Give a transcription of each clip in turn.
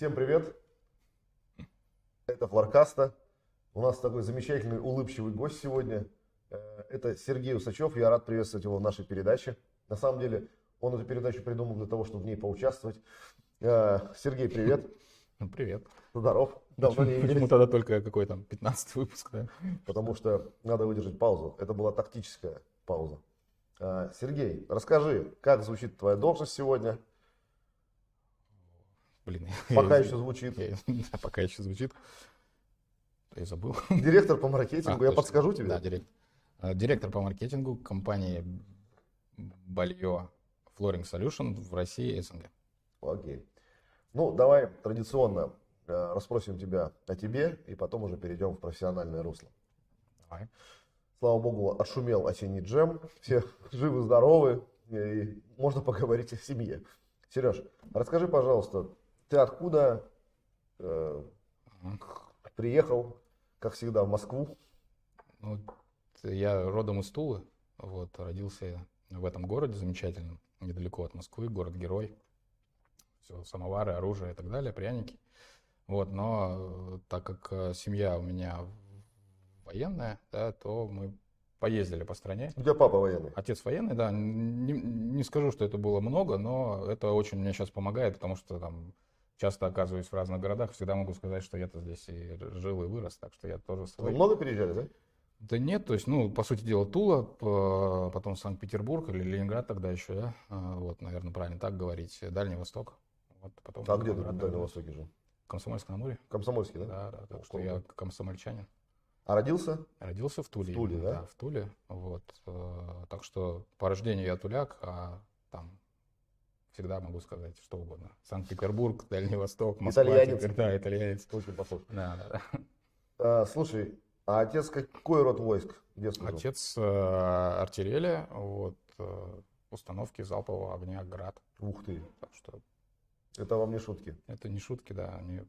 Всем привет! Это Флоркаста. У нас такой замечательный, улыбчивый гость сегодня. Э, Это Сергей Усачев. Я рад приветствовать его в нашей передаче. На самом деле, он эту передачу придумал для того, чтобы в ней поучаствовать. Э, Сергей, привет. Ну, привет. Здоров. Давно не Почему, почему виделись, тогда только какой там 15 выпуск, да? потому что надо выдержать паузу. Это была тактическая пауза. Э, Сергей, расскажи, как звучит твоя должность сегодня? Блин, Пока я- еще звучит. я- да, пока еще звучит. Я забыл. Директор по А, маркетингу, я точно. подскажу тебе. Да, директор. А, Директор по маркетингу компании Балье Flooring Solution в России и СНГ. Окей. Ну, давай традиционно э, расспросим тебя о тебе, и потом уже перейдем в профессиональное русло. Давай. Слава богу, отшумел осенний джем, все живы-здоровы, и можно поговорить о семье. Сереж, расскажи, пожалуйста, ты откуда э, приехал, как всегда, в Москву? Ну, я родом из Тулы, вот, родился я в этом городе замечательном, недалеко от Москвы, город-герой. Все, самовары, оружие и так далее, пряники. Вот, но э, так как э, семья у меня военная, да, то мы поездили по стране. У тебя папа военный. Отец военный, да, не, не скажу, что это было много, но это очень мне сейчас помогает, потому что там часто оказываюсь в разных городах, всегда могу сказать, что я-то здесь и жил, и вырос, так что я тоже Вы свой. много переезжали, да? Да нет, то есть, ну, по сути дела, Тула, потом Санкт-Петербург или Ленинград тогда еще, да, А, вот, наверное, правильно так говорить, Дальний Восток, вот, потом А где на Дальнем Востоке жил? Комсомольск на Амуре, Комсомольский, да? да, да, так что я комсомольчанин. А родился? Родился в Туле. В Туле, именно, да? в Туле, вот, э, так что по рождению я туляк, а там всегда могу сказать что угодно. Санкт-Петербург, Дальний Восток, Москва, Итальянец. теперь, да, итальянец. Очень похож. Да, да, да. А, слушай, а отец какой род войск был? Отец э, артиллерия, вот, э, установки залпового огня «Град». Ух ты, Так что это вам не шутки. это не шутки, да, они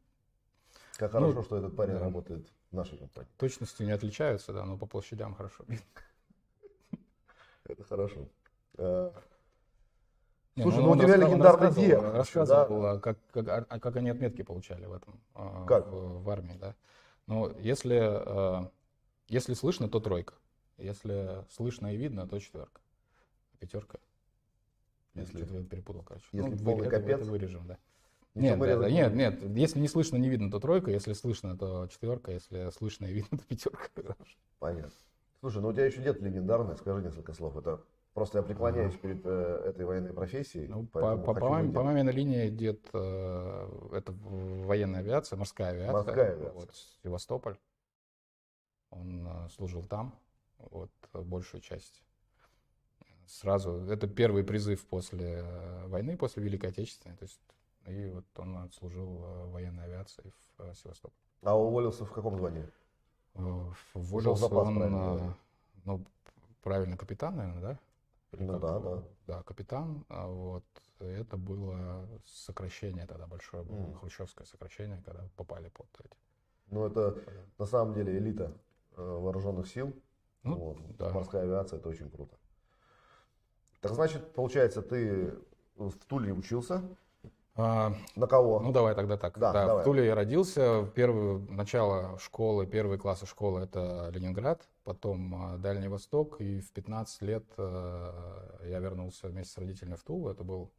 Как Ну, хорошо, что этот парень да. работает в нашей компании. точностью не отличаются, да, но по площадям хорошо. Это хорошо. Э, Слушай, он- ну у тебя легендарный рассказывал- Рассказывал, а как, как, а- а как они отметки получали в этом, а, Как? В, в армии, да. Ну, если, а, если слышно, то тройка. Если слышно и видно, то четверка. Пятерка. Если- я перепутал, короче. если Ну, полный это- капец, это вырежем, да. Нет, да, да, нет, не нет, если не слышно, не видно, то тройка, если слышно, то четверка, если слышно и видно, то пятерка. Понятно. Слушай, ну у тебя еще дед легендарный, скажи несколько слов. Это просто я преклоняюсь перед э, этой военной профессией. Ну, по, по, по маме- по маминой линии дед, э, это военная авиация, морская авиация. Морская авиация. Вот, Севастополь. Он э, служил там, вот, большую часть. Сразу, это первый призыв после э, войны, после Великой Отечественной. То есть, и вот он отслужил э, в военной авиации в э, Севастополе. А уволился в каком звании? Уволился запас, он, правильно говорю? ну, правильно, капитан, наверное, да? Ну да, да. Да, капитан. а Вот. Это было сокращение тогда большое было, Мгм. хрущевское сокращение, когда попали под эти. Ну это на самом деле элита э, вооруженных сил. Ну, Вот. да. Морская авиация это очень круто. Так значит, получается, ты в Туле учился. А, На кого? ну, давай тогда так. Да, Да, давай. в Туле я родился. Первое начало школы, первые классы школы это Ленинград, потом а, Дальний Восток. И в 15 лет а, я вернулся вместе с родителями в Тулу. Это был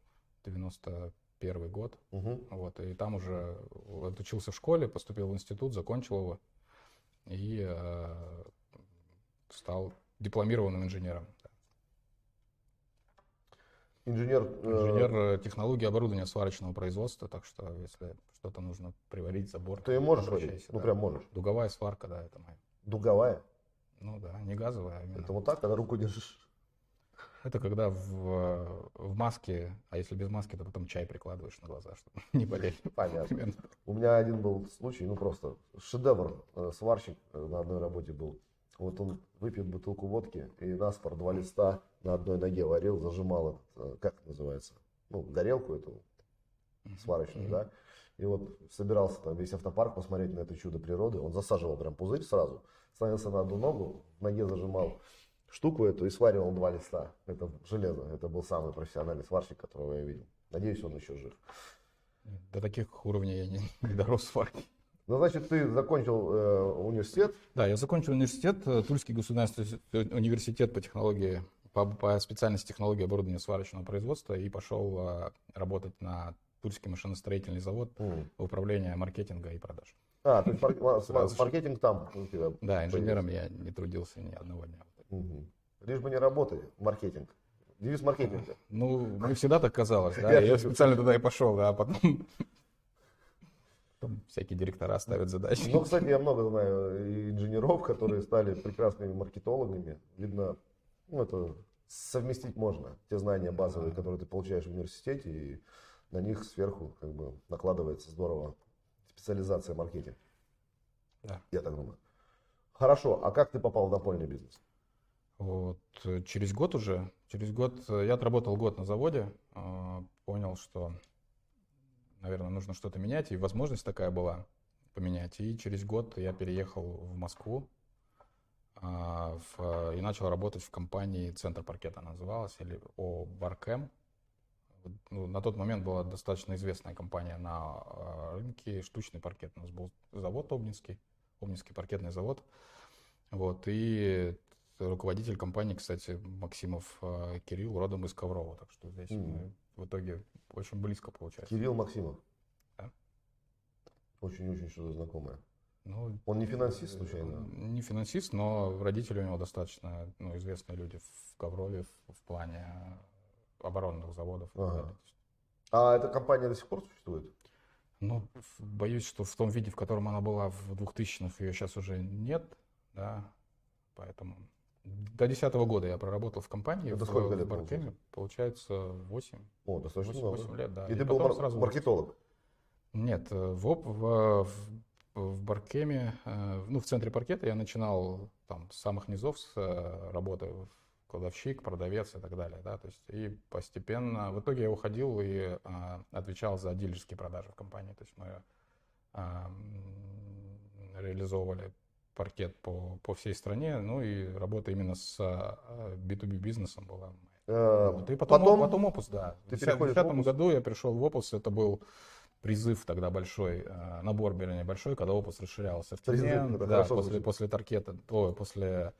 91 год. Мгм. Вот, и там уже отучился в школе, поступил в институт, закончил его и э, стал дипломированным инженером. Инженер. э, Инженер э, технологии оборудования сварочного производства, так что если что-то нужно приварить, забор, Ты можешь варить? Ну да. прям можешь. Дуговая сварка, да, это моя. Дуговая. Ну да, не газовая, а именно. Это вот так, когда руку держишь. Это когда в, в маске, а если без маски, то потом чай прикладываешь на глаза, чтобы не болели. Понятно. Примерно. У меня один был случай, ну просто шедевр. Э, Сварщик э, на одной работе был. Вот он выпьет бутылку водки и наспор два листа на одной ноге варил, зажимал этот, э, как это называется, ну, горелку эту сварочную, да. И вот собирался там весь автопарк посмотреть на это чудо природы. Он засаживал прям пузырь сразу, становился на одну ногу, в ноге зажимал штуку эту и сваривал два листа. Это железо. Это был самый профессиональный сварщик, которого я видел. Надеюсь, он еще жив. До таких уровней я не, не дорос в сварке. Ну, значит, ты закончил э, университет. Да, я закончил университет, э, Тульский государственный университет по технологии, по, по специальности технологии оборудования сварочного производства и пошел э, работать на Тульский машиностроительный завод М. управления маркетинга и продаж. А, то есть мар- ма- Сразу же. маркетинг там у тебя. Да, инженером я не трудился ни одного дня. Лишь бы не работали, маркетинг. Девиз маркетинга. Ну, мне всегда так казалось, да. Я специально туда и пошел, да, а потом... Потом всякие директора ставят задачи. Ну, кстати, я много знаю инженеров, которые стали прекрасными маркетологами. Видно, ну, это совместить можно. Те знания базовые, которые ты получаешь в университете, и на них сверху как бы накладывается здорово специализация маркетинг. Да. Я так думаю. Хорошо, а как ты попал в напольный бизнес? Вот э, через год уже, через год э, я отработал год на заводе, э, понял, что, наверное, нужно что-то менять, и возможность такая была поменять. И через год я переехал в Москву а, в- и начал работать в компании «Центр паркета» называлась, или о Баркем. Вот, ну, на тот момент была достаточно известная компания на э, рынке, штучный паркет. У нас был завод Обнинский, Обнинский паркетный завод. Вот, и руководитель компании, кстати, Максимов э, Кирилл, родом из Коврова. Так что здесь Мгм. мы в итоге очень близко получается. Кирилл Максимов. Да. Очень-очень что-то знакомое. Ну, Он не финансист, случайно? Не финансист, но родители у него достаточно ну, известные люди в Коврове в, в плане оборонных заводов. Ага. А эта компания до сих пор существует? Ну, боюсь, что в том виде, в котором она была в 2000-х, ее сейчас уже нет, да, поэтому до 2010 года я проработал в компании, Это в, сколько в лет Баркеме, получается 8, О, достаточно 8, много. лет, да. И, ты потом был мар- сразу маркетолог? Нет, э, в, оп- в, в, в Баркеме, э, ну, в центре паркета я начинал там с самых низов с э, работы в кладовщик, продавец и так далее, да, то есть и постепенно, в итоге я уходил и а, отвечал за дилерские продажи в компании, то есть мы а, реализовывали паркет по, по всей стране, ну и работа именно с а, B2B бизнесом была. Э, Вот. И потом, потом, потом опус, да. ты В переходишь в 2010 опус? году я пришел в опус, это был призыв тогда большой, э, набор, вернее, большой, когда опус расширял ассортимент, Призыв, это да, после, звучит. после таргета, ой, после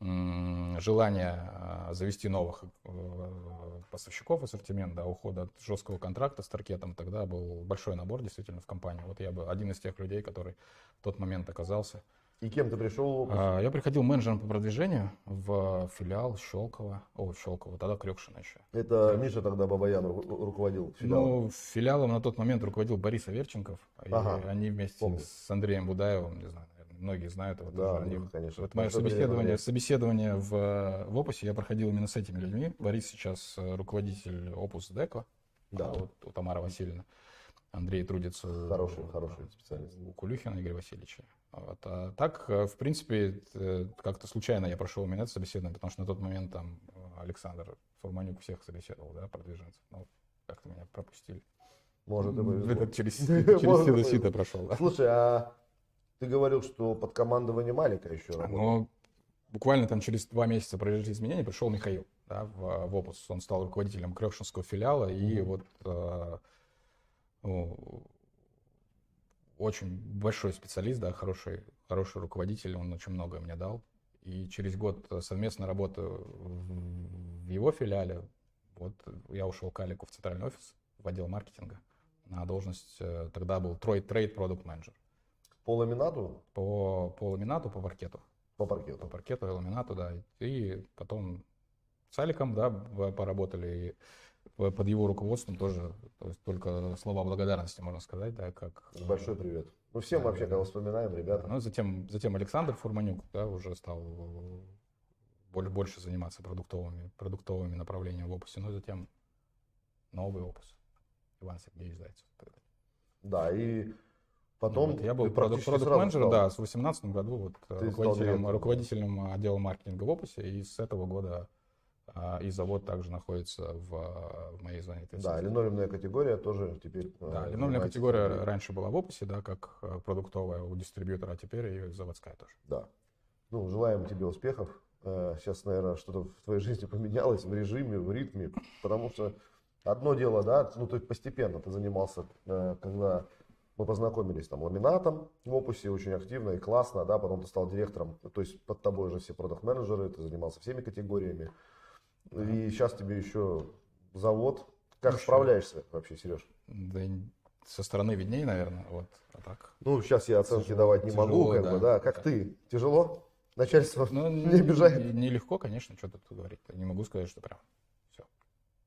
м, желания э, завести новых э, поставщиков ассортимент, да, ухода от жесткого контракта с таркетом, тогда был большой набор действительно в компании. Вот я бы один из тех людей, который в тот момент оказался. И кем ты пришел? А, Я приходил менеджером по продвижению в филиал Щелково, о, Щелково, тогда Крюкшина еще. Это Миша тогда Бабаян ру- руководил филиалом. Ну, филиалом на тот момент руководил Борис Аверченков. И Ага. они вместе Помню. с Андреем Будаевым, не знаю, наверное, многие знают его Да, тоже. Они- ну, конечно. Вот мое собеседование, собеседование в, в Опусе я проходил именно с этими людьми. Борис сейчас э, руководитель Опус Деко, Да. а вот у Тамары Васильевны. Андрей трудится у- Хороший, хороший специалист. у Кулюхина Игоря Васильевича. Вот. А так, э, в принципе, э, как-то случайно я прошел именно это собеседование, потому что на тот момент там э, Александр Фурманюк всех собеседовал, да, продвиженцев. Ну, как-то меня пропустили. Может, и. Это через, через повезло. сито прошел, да. Слушай, а ты говорил, что под командование Малика еще работал. Но буквально там через два месяца произошли изменения, пришел Михаил да, в, в Опус. Он стал руководителем Крёкшинского филиала, и вот э, ну, очень большой специалист, да, хороший, хороший руководитель, он очень многое мне дал. И через год совместной работы в его филиале, вот я ушел к Алику в центральный офис, в отдел маркетинга, на должность, э, тогда был трейд, trade product manager По ламинату, по, по ламинату, по паркету по по паркету. паркету и ламинату, да. И потом с Аликом, да, поработали и под его руководством тоже, то есть только слова благодарности, можно сказать, да, как... э, Большой привет. Ну, всем Да, вообще, да, когда да. вспоминаем, ребята. Ну, затем, затем Александр Фурманюк, да, уже стал э, боль- больше заниматься продуктовыми, продуктовыми направлениями в опусе, ну, и затем новый опус, Иван Сергеевич Зайцев. Да, и потом Вот, я был продукт менеджером, да, с 18 году вот, э, руководителем, руководителем отдела маркетинга в Опусе, и с этого года и завод также находится в, а, в моей зоне Да, ответственности. линолеумная категория тоже теперь... э, Да, линолеумная категория тобой. раньше была в Опусе, да, как э, продуктовая у дистрибьютора, а теперь и заводская тоже. Да. Ну, желаем тебе успехов. Э, Сейчас, наверное, что-то в твоей жизни поменялось в режиме, в ритме, потому что одно дело, да, ну ты постепенно ты занимался, когда мы познакомились там ламинатом в опусе очень активно и классно, да, потом ты стал директором, то есть под тобой уже все продукт менеджеры ты занимался всеми категориями. Да. И сейчас тебе еще завод. Как ну, справляешься вообще, Сереж? Да со стороны видней, наверное, вот, а так. Ну, сейчас я оценки тяжело, давать не тяжело, могу, как да. бы, да. Как да. ты? Тяжело? Начальство ну, не обижает? Нелегко, конечно, что тут говорить. Не могу сказать, что прям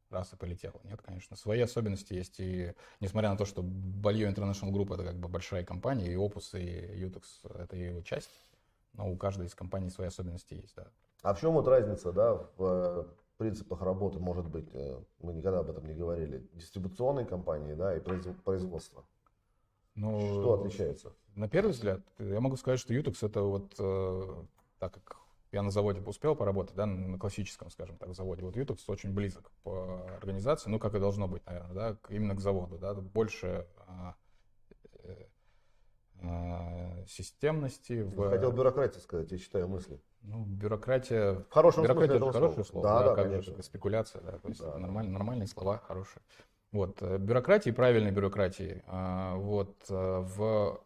раз и полетело. Нет, конечно. Свои особенности есть. И несмотря на то, что Balio International Group это как бы большая компания, и Opus, и Utex это его часть, но у каждой из компаний свои особенности есть, да. А в чем вот разница, да, в э, принципах работы может быть, э, мы никогда об этом не говорили, дистрибуционной компании, да, и производства? Ну, что отличается? На первый взгляд, я могу сказать, что Utex это вот, э, так как я на заводе успел поработать, да, на классическом, скажем так, заводе. Вот Ютекс очень близок по организации, ну, как и должно быть, наверное, да, именно к заводу, да, больше а, э, а, системности. В... Хотел бюрократия сказать, я читаю мысли. Ну, бюрократия... В хорошем бюрократия смысле это хорошее слово, да, да, да конечно. Как спекуляция, да, то есть да. нормальные, нормальные слова, хорошие. Вот, э, бюрократии, правильной бюрократии, а, вот, э, в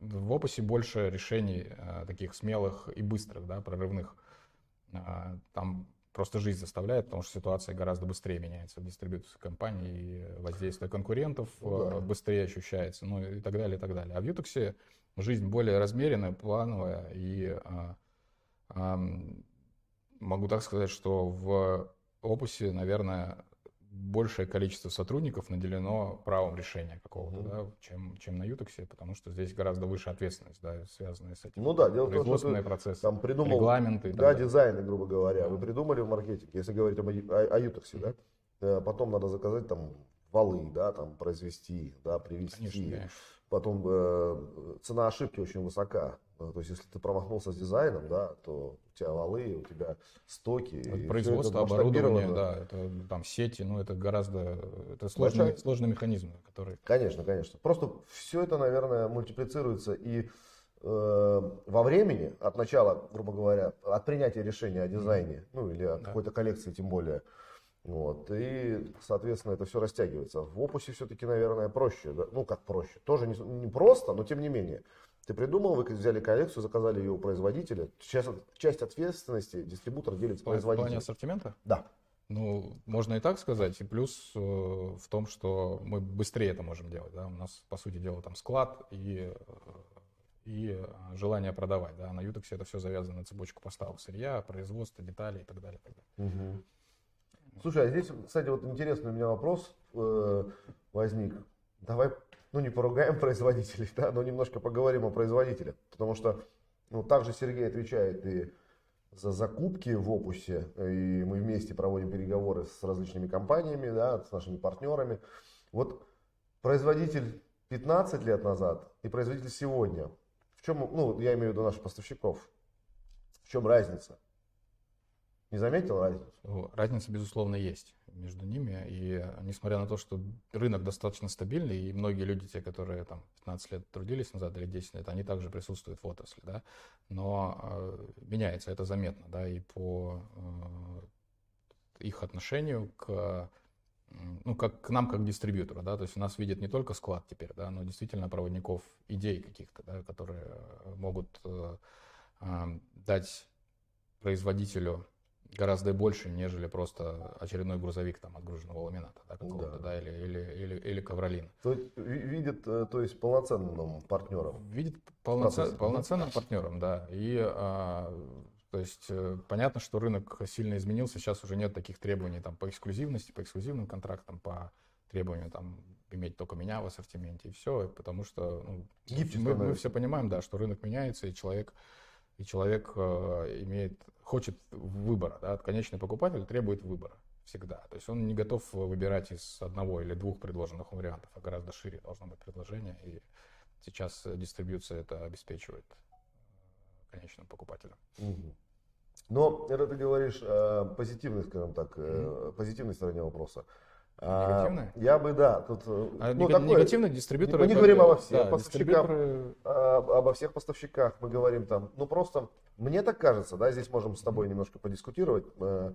в опусе больше решений э, таких смелых и быстрых, да, прорывных. Э, там просто жизнь заставляет, потому что ситуация гораздо быстрее меняется в дистрибьюторской компании, и воздействие конкурентов ну, да. быстрее ощущается, ну и так далее, и так далее. А в Ютексе жизнь более размеренная, плановая, и э, э, могу так сказать, что в опусе, наверное, большее количество сотрудников наделено правом решения какого-то, mm-hmm. да, чем, чем на Ютексе, потому что здесь гораздо выше ответственность, да, связанная с этим. Ну да, дело в том, что ты процессы, там придумал, регламенты. Да, дизайны, грубо говоря, вы придумали в маркетинге, если говорить об, о, о Ютексе, да, э, потом надо заказать там валы, да, там произвести, да, привезти. Конечно, конечно. Потом э, цена ошибки очень высока. То есть, если ты промахнулся с дизайном, да, то у тебя валы, у тебя стоки. Это производство, оборудование, да, это там сети, ну это гораздо, это сложный, Большая... сложный механизм, который... Конечно, конечно. Просто все это, наверное, мультиплицируется и э, во времени, от начала, грубо говоря, от принятия решения о дизайне, ну или о да. какой-то коллекции тем более, вот, и, соответственно, это все растягивается. В опусе все-таки, наверное, проще. Да? Ну, как проще. Тоже не, не просто, но тем не менее. Ты придумал, вы взяли коллекцию, заказали ее у производителя. Сейчас часть ответственности дистрибутор делит с производителем. В плане ассортимента? Да. Ну, можно и так сказать. И плюс э, в том, что мы быстрее это можем делать. Да? У нас, по сути дела, там склад и, э, и желание продавать. Да? На Ютексе это все завязано на цепочку поставок сырья, производства, деталей и так далее. И так далее. Угу. Слушай, а здесь, кстати, вот интересный у меня вопрос э, возник. Давай, ну, не поругаем производителей, да, но немножко поговорим о производителях. Потому что, ну, также Сергей отвечает и за закупки в опусе, и мы вместе проводим переговоры с различными компаниями, да, с нашими партнерами. Вот производитель 15 лет назад и производитель сегодня, в чем, ну, я имею в виду наших поставщиков, в чем разница? Не заметил разницу? Разница, безусловно, есть между ними. И несмотря на то, что рынок достаточно стабильный, и многие люди, те, которые там 15 лет трудились назад или 10 лет, они также присутствуют в отрасли, да, но э, меняется это заметно, да, и по э, их отношению к ну, как к нам, как дистрибьютору, да, то есть у нас видят не только склад теперь, да, но действительно проводников идей каких-то, да, которые могут э, э, дать производителю гораздо больше, нежели просто очередной грузовик там отгруженного ламината, да, какого-то, да. да, или, или, или, или ковролина. То есть видит, э, то есть полноценным партнером. Видит полноцен, полноценным партнером, да. И а, то есть э, понятно, что рынок сильно изменился, сейчас уже нет таких требований там по эксклюзивности, по эксклюзивным контрактам, по требованию там иметь только меня в ассортименте и все, потому что ну, мы, мы все понимаем, да, что рынок меняется и человек и человек э, имеет, хочет выбора, да, конечный покупатель требует выбора всегда. То есть он не готов выбирать из одного или двух предложенных вариантов, а гораздо шире должно быть предложение. И сейчас дистрибьюция это обеспечивает э, конечным покупателям. Угу. Но это ты говоришь о позитивной, скажем так, mm позитивной стороне вопроса. Негативные? А, я бы, да. Тут, а ну, такой, негативный дистрибьютор. Мы не говорим обо всех да, поставщиках, дистрибьюторы... А, обо всех поставщиках, мы говорим там, ну просто, мне так кажется, да, здесь можем с тобой немножко подискутировать, э,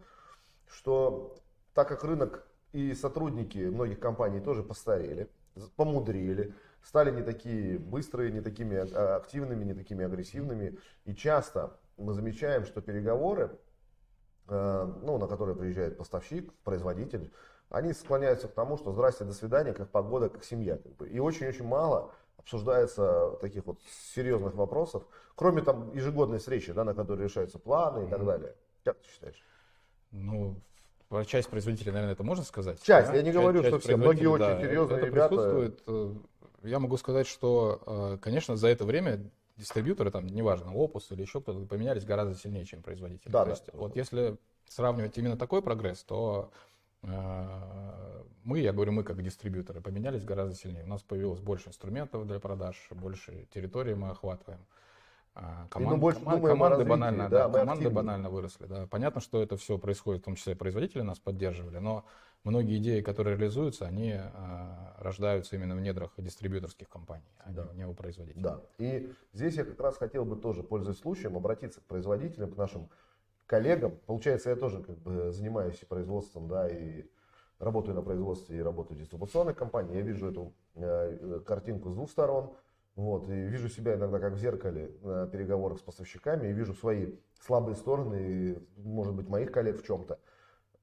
что так как рынок и сотрудники многих компаний тоже постарели, помудрили, стали не такие быстрые, не такими а, активными, не такими агрессивными. И часто мы замечаем, что переговоры, э, ну, на которые приезжает поставщик, производитель, они склоняются к тому, что здрасте, до свидания, как погода, как семья. Как бы. И очень-очень мало обсуждается таких вот серьезных вопросов, кроме там ежегодной встречи, да, на которой решаются планы и так далее. Как ты считаешь? Ну, часть производителей, наверное, это можно сказать. Часть, да? я не часть, говорю, часть что все. Многие очень да, серьезные это ребята. Присутствует. Э, я могу сказать, что, э, конечно, за это время дистрибьюторы, там, неважно, Opus или еще кто-то, поменялись гораздо сильнее, чем производители. Да, то да. есть, вот если сравнивать именно такой прогресс, то мы, я говорю, мы как дистрибьюторы, поменялись гораздо сильнее. У нас появилось больше инструментов для продаж, больше территории мы охватываем. А, команд, больше команд, команды, развитии, банально, да, да, команды банально выросли. Да. Понятно, что это все происходит, в том числе производители нас поддерживали, но многие идеи, которые реализуются, они а, рождаются именно в недрах дистрибьюторских компаний, а да. не у производителей. Да. И здесь я как раз хотел бы тоже, пользуясь случаем, обратиться к производителям, к нашим коллегам. Получается, я тоже как бы занимаюсь и производством, да, и работаю на производстве, и работаю в дистрибуционной компании. Я вижу эту э, картинку с двух сторон. Вот, и вижу себя иногда как в зеркале на переговорах с поставщиками, и вижу свои слабые стороны, и, может быть, моих коллег в чем-то.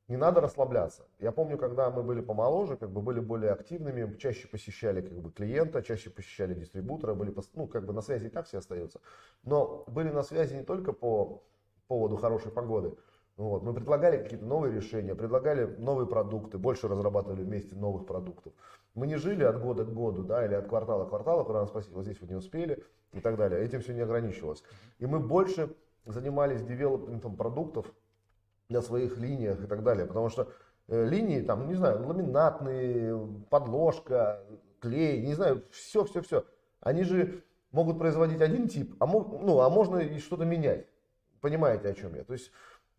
Не надо расслабляться. Я помню, когда мы были помоложе, как бы были более активными, чаще посещали как бы, клиента, чаще посещали дистрибутора, были ну, как бы на связи и так все остаются. Но были на связи не только по поводу хорошей погоды, вот. Мы предлагали какие-то новые решения, предлагали новые продукты, больше разрабатывали вместе новых продуктов. Мы не жили от года к году, да, или от квартала к кварталу, когда нас спросили, вот здесь вы не успели и так далее. Этим все не ограничивалось. И мы больше занимались девелопментом продуктов на своих линиях и так далее. Потому что э, линии, там, не знаю, ламинатные, подложка, клей, не знаю, все, все, все. Они же могут производить один тип, а, ну, а можно и что-то менять. Понимаете, о чем я? То есть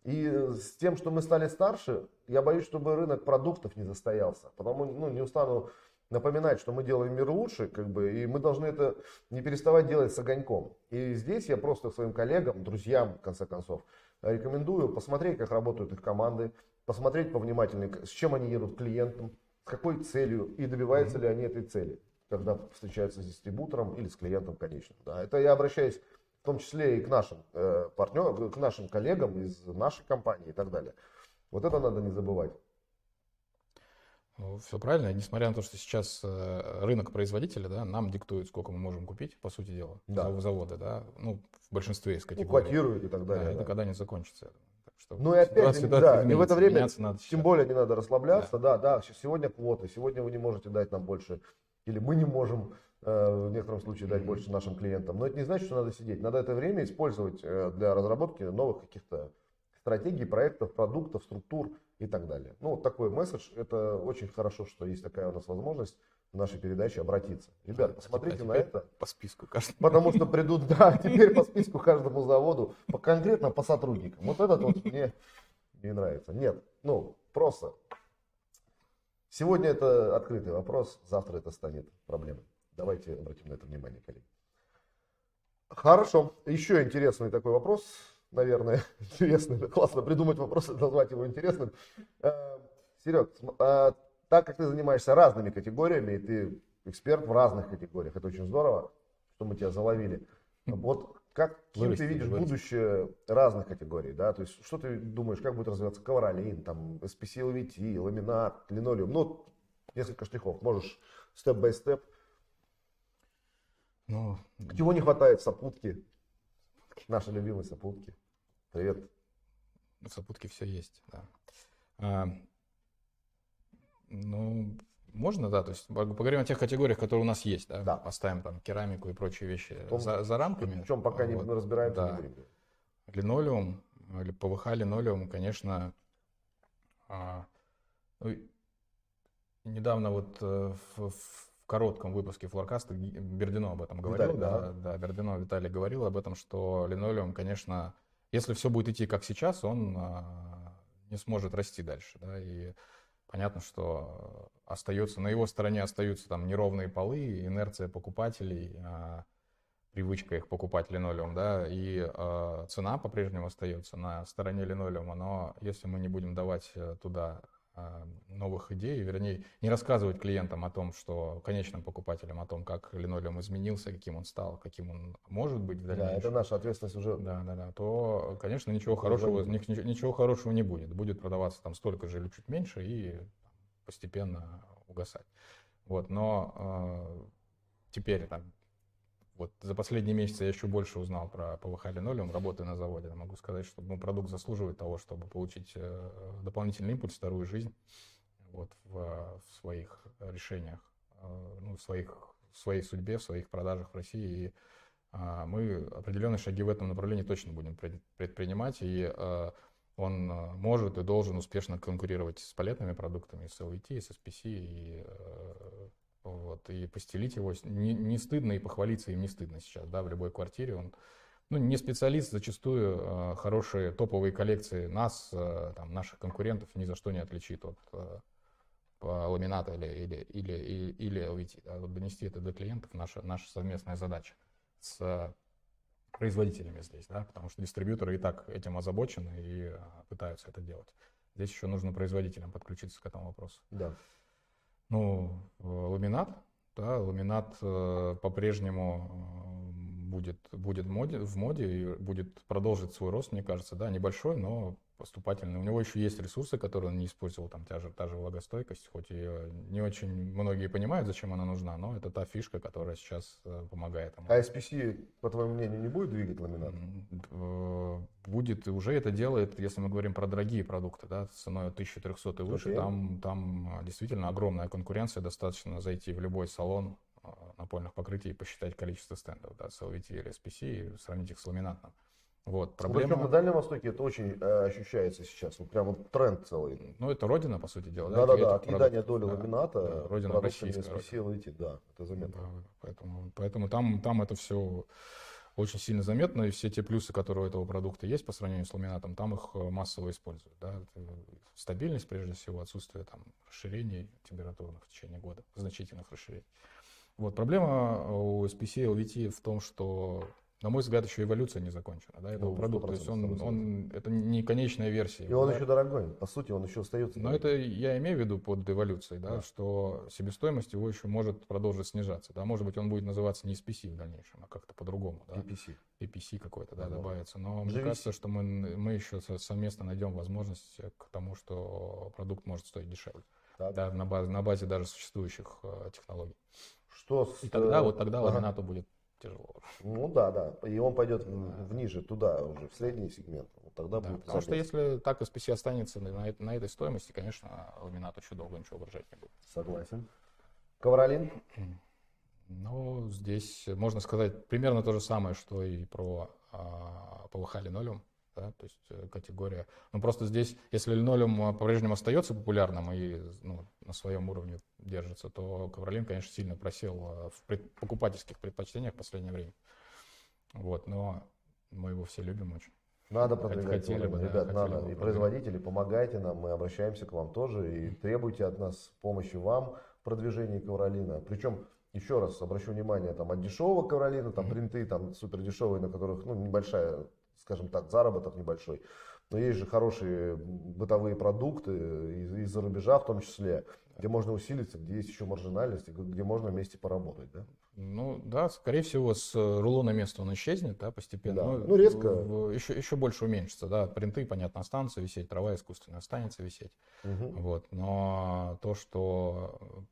и с тем, что мы стали старше, я боюсь, чтобы рынок продуктов не застоялся. Потому ну, не устану напоминать, что мы делаем мир лучше, как бы, и мы должны это не переставать делать с огоньком. И здесь я просто своим коллегам, друзьям, в конце концов, рекомендую посмотреть, как работают их команды, посмотреть повнимательнее, с чем они едут к клиентам, с какой целью и добиваются mm-hmm. ли они этой цели, когда встречаются с дистрибутором или с клиентом конечным. Да, это я обращаюсь в том числе и к нашим э, партнерам, к нашим коллегам из нашей компании и так далее. Вот это надо не забывать. Ну, Все правильно, несмотря на то, что сейчас э, рынок производителя, да, нам диктует, сколько мы можем купить, по сути дела, да. заводы, да, ну, в большинстве из категорий. Уквотируют и так далее. Да, да. Это когда не закончится. Так что ну и опять, ситуация, да, и в это время надо тем более не надо расслабляться, да. да, да, сегодня квоты, сегодня вы не можете дать нам больше, или мы не можем в некотором случае дать больше нашим клиентам. Но это не значит, что надо сидеть. Надо это время использовать э, для разработки новых каких-то стратегий, проектов, продуктов, структур и так далее. Ну, вот такой месседж. Это очень хорошо, что есть такая у нас возможность в нашей передаче обратиться. Ребят, а посмотрите а на это. По списку каждому. Потому что придут, да, теперь по списку каждому заводу, по, конкретно по сотрудникам. Вот этот вот мне не нравится. Нет, ну, просто. Сегодня это открытый вопрос, завтра это станет проблемой. Давайте обратим на это внимание, коллеги. Хорошо. Еще интересный такой вопрос, наверное. Интересный, классно придумать вопрос и назвать его интересным. Э, Серег, а, так как ты занимаешься разными категориями, и ты эксперт в разных категориях, это очень здорово, что мы тебя заловили. Вот как ты видишь будущее разных категорий, да? То есть, что ты думаешь, как будет развиваться ковролин, там, SPC LVT, ламинат, линолеум? Ну, несколько штрихов. Можешь степ-бай-степ ну, Чего не хватает сопутки? Наши любимые сопутки. Привет. В сопутке все есть, да. А, ну, можно, да, то есть поговорим о тех категориях, которые у нас есть, да, да. поставим там керамику и прочие вещи том, за, за рамками. В чем пока вот, не разбираемся, да. не Линолеум, или ПВХ линолеум, конечно, а, ну, недавно вот э, в, в в коротком выпуске флоркаста Бердино об этом говорил. Виталий, да, да, да, Бердино Виталий говорил об этом, что линолеум, конечно, если все будет идти как сейчас, он а, не сможет расти дальше. Да, и понятно, что остается, на его стороне остаются там неровные полы, инерция покупателей, а, привычка их покупать линолеум, да, и э, цена по-прежнему остается на стороне линолеума, но если мы не будем давать э, туда новых идей, вернее, не рассказывать клиентам о том, что конечным покупателям о том, как линолеум изменился, каким он стал, каким он может быть в дальнейшем. Да, это наша ответственность уже. Да, да, да. То, конечно, ничего хорошего, ничего, ничего хорошего не будет. Будет продаваться там столько же или чуть меньше и постепенно угасать. Вот, но э, теперь там вот за последние месяцы я еще больше узнал про ПВХ линолеум, работая на заводе. Я могу сказать, что ну, продукт заслуживает того, чтобы получить э, дополнительный импульс, вторую жизнь вот, в, в своих решениях, э, ну, в, своих, в своей судьбе, в своих продажах в России. И э, мы определенные шаги в этом направлении точно будем предпринимать. И он может и должен успешно конкурировать с палетными продуктами, с LVT, с SPC и вот, и постелить его не, не стыдно, и похвалиться им не стыдно сейчас, да, в любой квартире. Он, ну, не специалист, зачастую э, хорошие топовые коллекции нас, э, там, наших конкурентов ни за что не отличит от э, ламината или, или, или, или, или LVT. Да, вот донести это до клиентов наша, наша совместная задача с производителями здесь, да, потому что дистрибьюторы и так этим озабочены и пытаются это делать. Здесь еще нужно производителям подключиться к этому вопросу. Да. Ну, э, ламинат, да, ламинат э, по-прежнему будет, будет в моде, в моде и будет продолжить свой рост, мне кажется, да, небольшой, но поступательный. У него еще есть ресурсы, которые он не использовал, там та же, та же влагостойкость, хоть и не очень многие понимают, зачем она нужна, но это та фишка, которая сейчас э, помогает ему. А SPC, по твоему мнению, не будет двигать ламинат? Э, будет, и уже это делает, если мы говорим про дорогие продукты, да, ценой 1300 и выше, okay. там, там действительно огромная конкуренция, достаточно зайти в любой салон напольных покрытий и посчитать количество стендов, да, с LVT или SPC и сравнить их с ламинатом. Вот, проблема... Причем на Дальнем Востоке это очень э, ощущается сейчас, вот прям вот тренд целый. Ну, это родина, по сути дела. Да, да, да, отъедание доли да, ламината, да, родина российская. SPC, да, это заметно. Да, поэтому поэтому там, там это все очень сильно заметно, и все те плюсы, которые у этого продукта есть по сравнению с ламинатом, там их э, массово используют. Да? Стабильность, прежде всего, отсутствие там, расширений температурных в течение года, значительных расширений. Вот, проблема у SPC LVT в том, что на мой взгляд, еще эволюция не закончена, да, этого ну, продукта. То есть он, он, это не конечная версия. И он да? еще дорогой, по сути, он еще остается. Но это я имею в виду под эволюцией, да, да, что себестоимость его еще может продолжить снижаться, да, может быть, он будет называться не SPC в дальнейшем, а как-то по-другому, да. PPC. PPC какой-то, да, добавится. Но GVC. мне кажется, что мы, мы еще совместно найдем возможность к тому, что продукт может стоить дешевле. Так. Да, на базе, на базе даже существующих э, технологий. Что с... И тогда, вот тогда ага. ламинату будет тяжело. Ну да, да. И он пойдет в, ниже, туда уже, в средний сегмент. Вот тогда да, будет потому что если так SPC останется на, на этой стоимости, конечно, ламинат еще долго ничего выражать не будет. Согласен. Ковролин? Ну, здесь можно сказать примерно то же самое, что и про а, ПВХ линолеум да, то есть э, категория. Ну просто здесь, если линолеум а, по-прежнему остается популярным и ну, на своем уровне держится, то ковролин, конечно, сильно просел а, в пред, покупательских предпочтениях в последнее время. Вот, но мы его все любим очень. Надо продвигать. Хотели бы, Ребят, да, надо. Бы и производители, помогайте нам, мы обращаемся к вам тоже и требуйте от нас помощи вам в продвижении ковролина. Причем еще раз обращу внимание, там от дешевого ковролина, там принты там супер дешевые, на которых ну, небольшая скажем так, заработок небольшой. Но есть же хорошие бытовые продукты из-за рубежа в том числе, где можно усилиться, где есть еще маржинальность, где можно вместе поработать, да? Ну да, скорее всего, с рулона места он исчезнет, да, постепенно. Да. Ну, ну резко. Еще, еще больше уменьшится, да. Принты, понятно, останутся висеть, трава искусственная останется висеть. Угу. Вот. Но то, что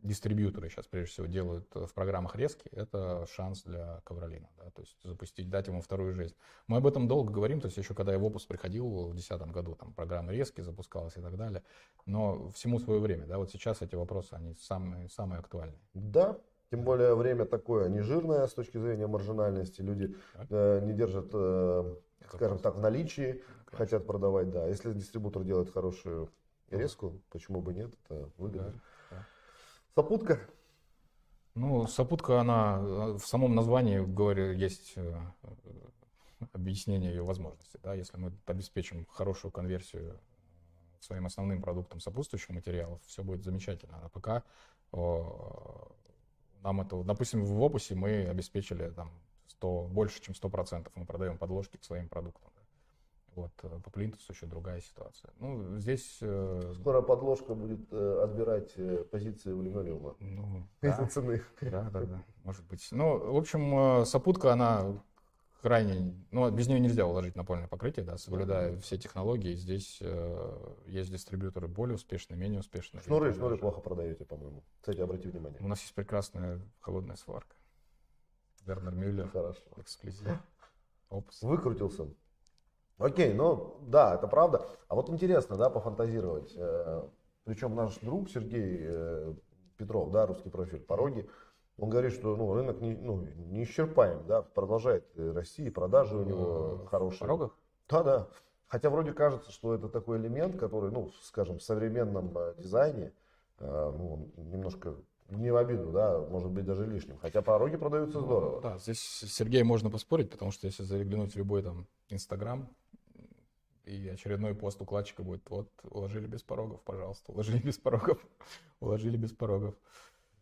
дистрибьюторы сейчас прежде всего делают в программах резки, это шанс для Ковролина, да, то есть запустить, дать ему вторую жизнь. Мы об этом долго говорим, то есть еще когда я в опус приходил в 2010 году, там программа резки запускалась и так далее, но всему свое время, да, вот сейчас эти вопросы, они самые, самые актуальные. Да, тем более время такое нежирное с точки зрения маржинальности, люди э, не держат, э, скажем так, в наличии, Конечно. хотят продавать, да, если дистрибутор делает хорошую резку, почему бы нет, это выгодно. Да. Сопутка? Ну, сопутка, она в самом названии, говорю, есть э, объяснение ее возможности. Да? Если мы обеспечим хорошую конверсию своим основным продуктом сопутствующих материалов, все будет замечательно. А пока нам это, допустим, в опусе мы обеспечили там 100, больше, чем 100%. Мы продаем подложки к своим продуктам. Вот, э, по плинтусу еще другая ситуация. Ну, здесь... э, Скоро подложка будет э, отбирать позиции у линолеума. Ну, Из-за да, цены. да, да, да, может быть. Ну, в общем, сопутка, она крайне... Ну, без нее нельзя уложить напольное покрытие, да, соблюдая все технологии. Здесь э, есть дистрибьюторы более успешные, менее успешные. Шнуры, шнуры плохо продаете, по-моему. Кстати, обрати внимание. У нас есть прекрасная холодная сварка. Вернер Мюллер, Хорошо. эксклюзив. Опус. Выкрутился. Окей, ну да, это правда. А вот интересно, да, пофантазировать. Э, Причем наш друг Сергей э, Петров, да, русский профиль пороги, он говорит, что ну, рынок не, ну, не исчерпаем, да, продолжает э, расти, и продажи у него В хорошие. порогах? Да, да. Хотя вроде кажется, что это такой элемент, который, ну, скажем, в современном дизайне, ну, немножко не в обиду, да, может быть даже лишним. Хотя пороги продаются здорово. Да, здесь Сергей можно поспорить, потому что если заглянуть в любой там Инстаграм, и очередной пост укладчика будет, вот, уложили без порогов, пожалуйста, уложили без порогов, уложили без порогов.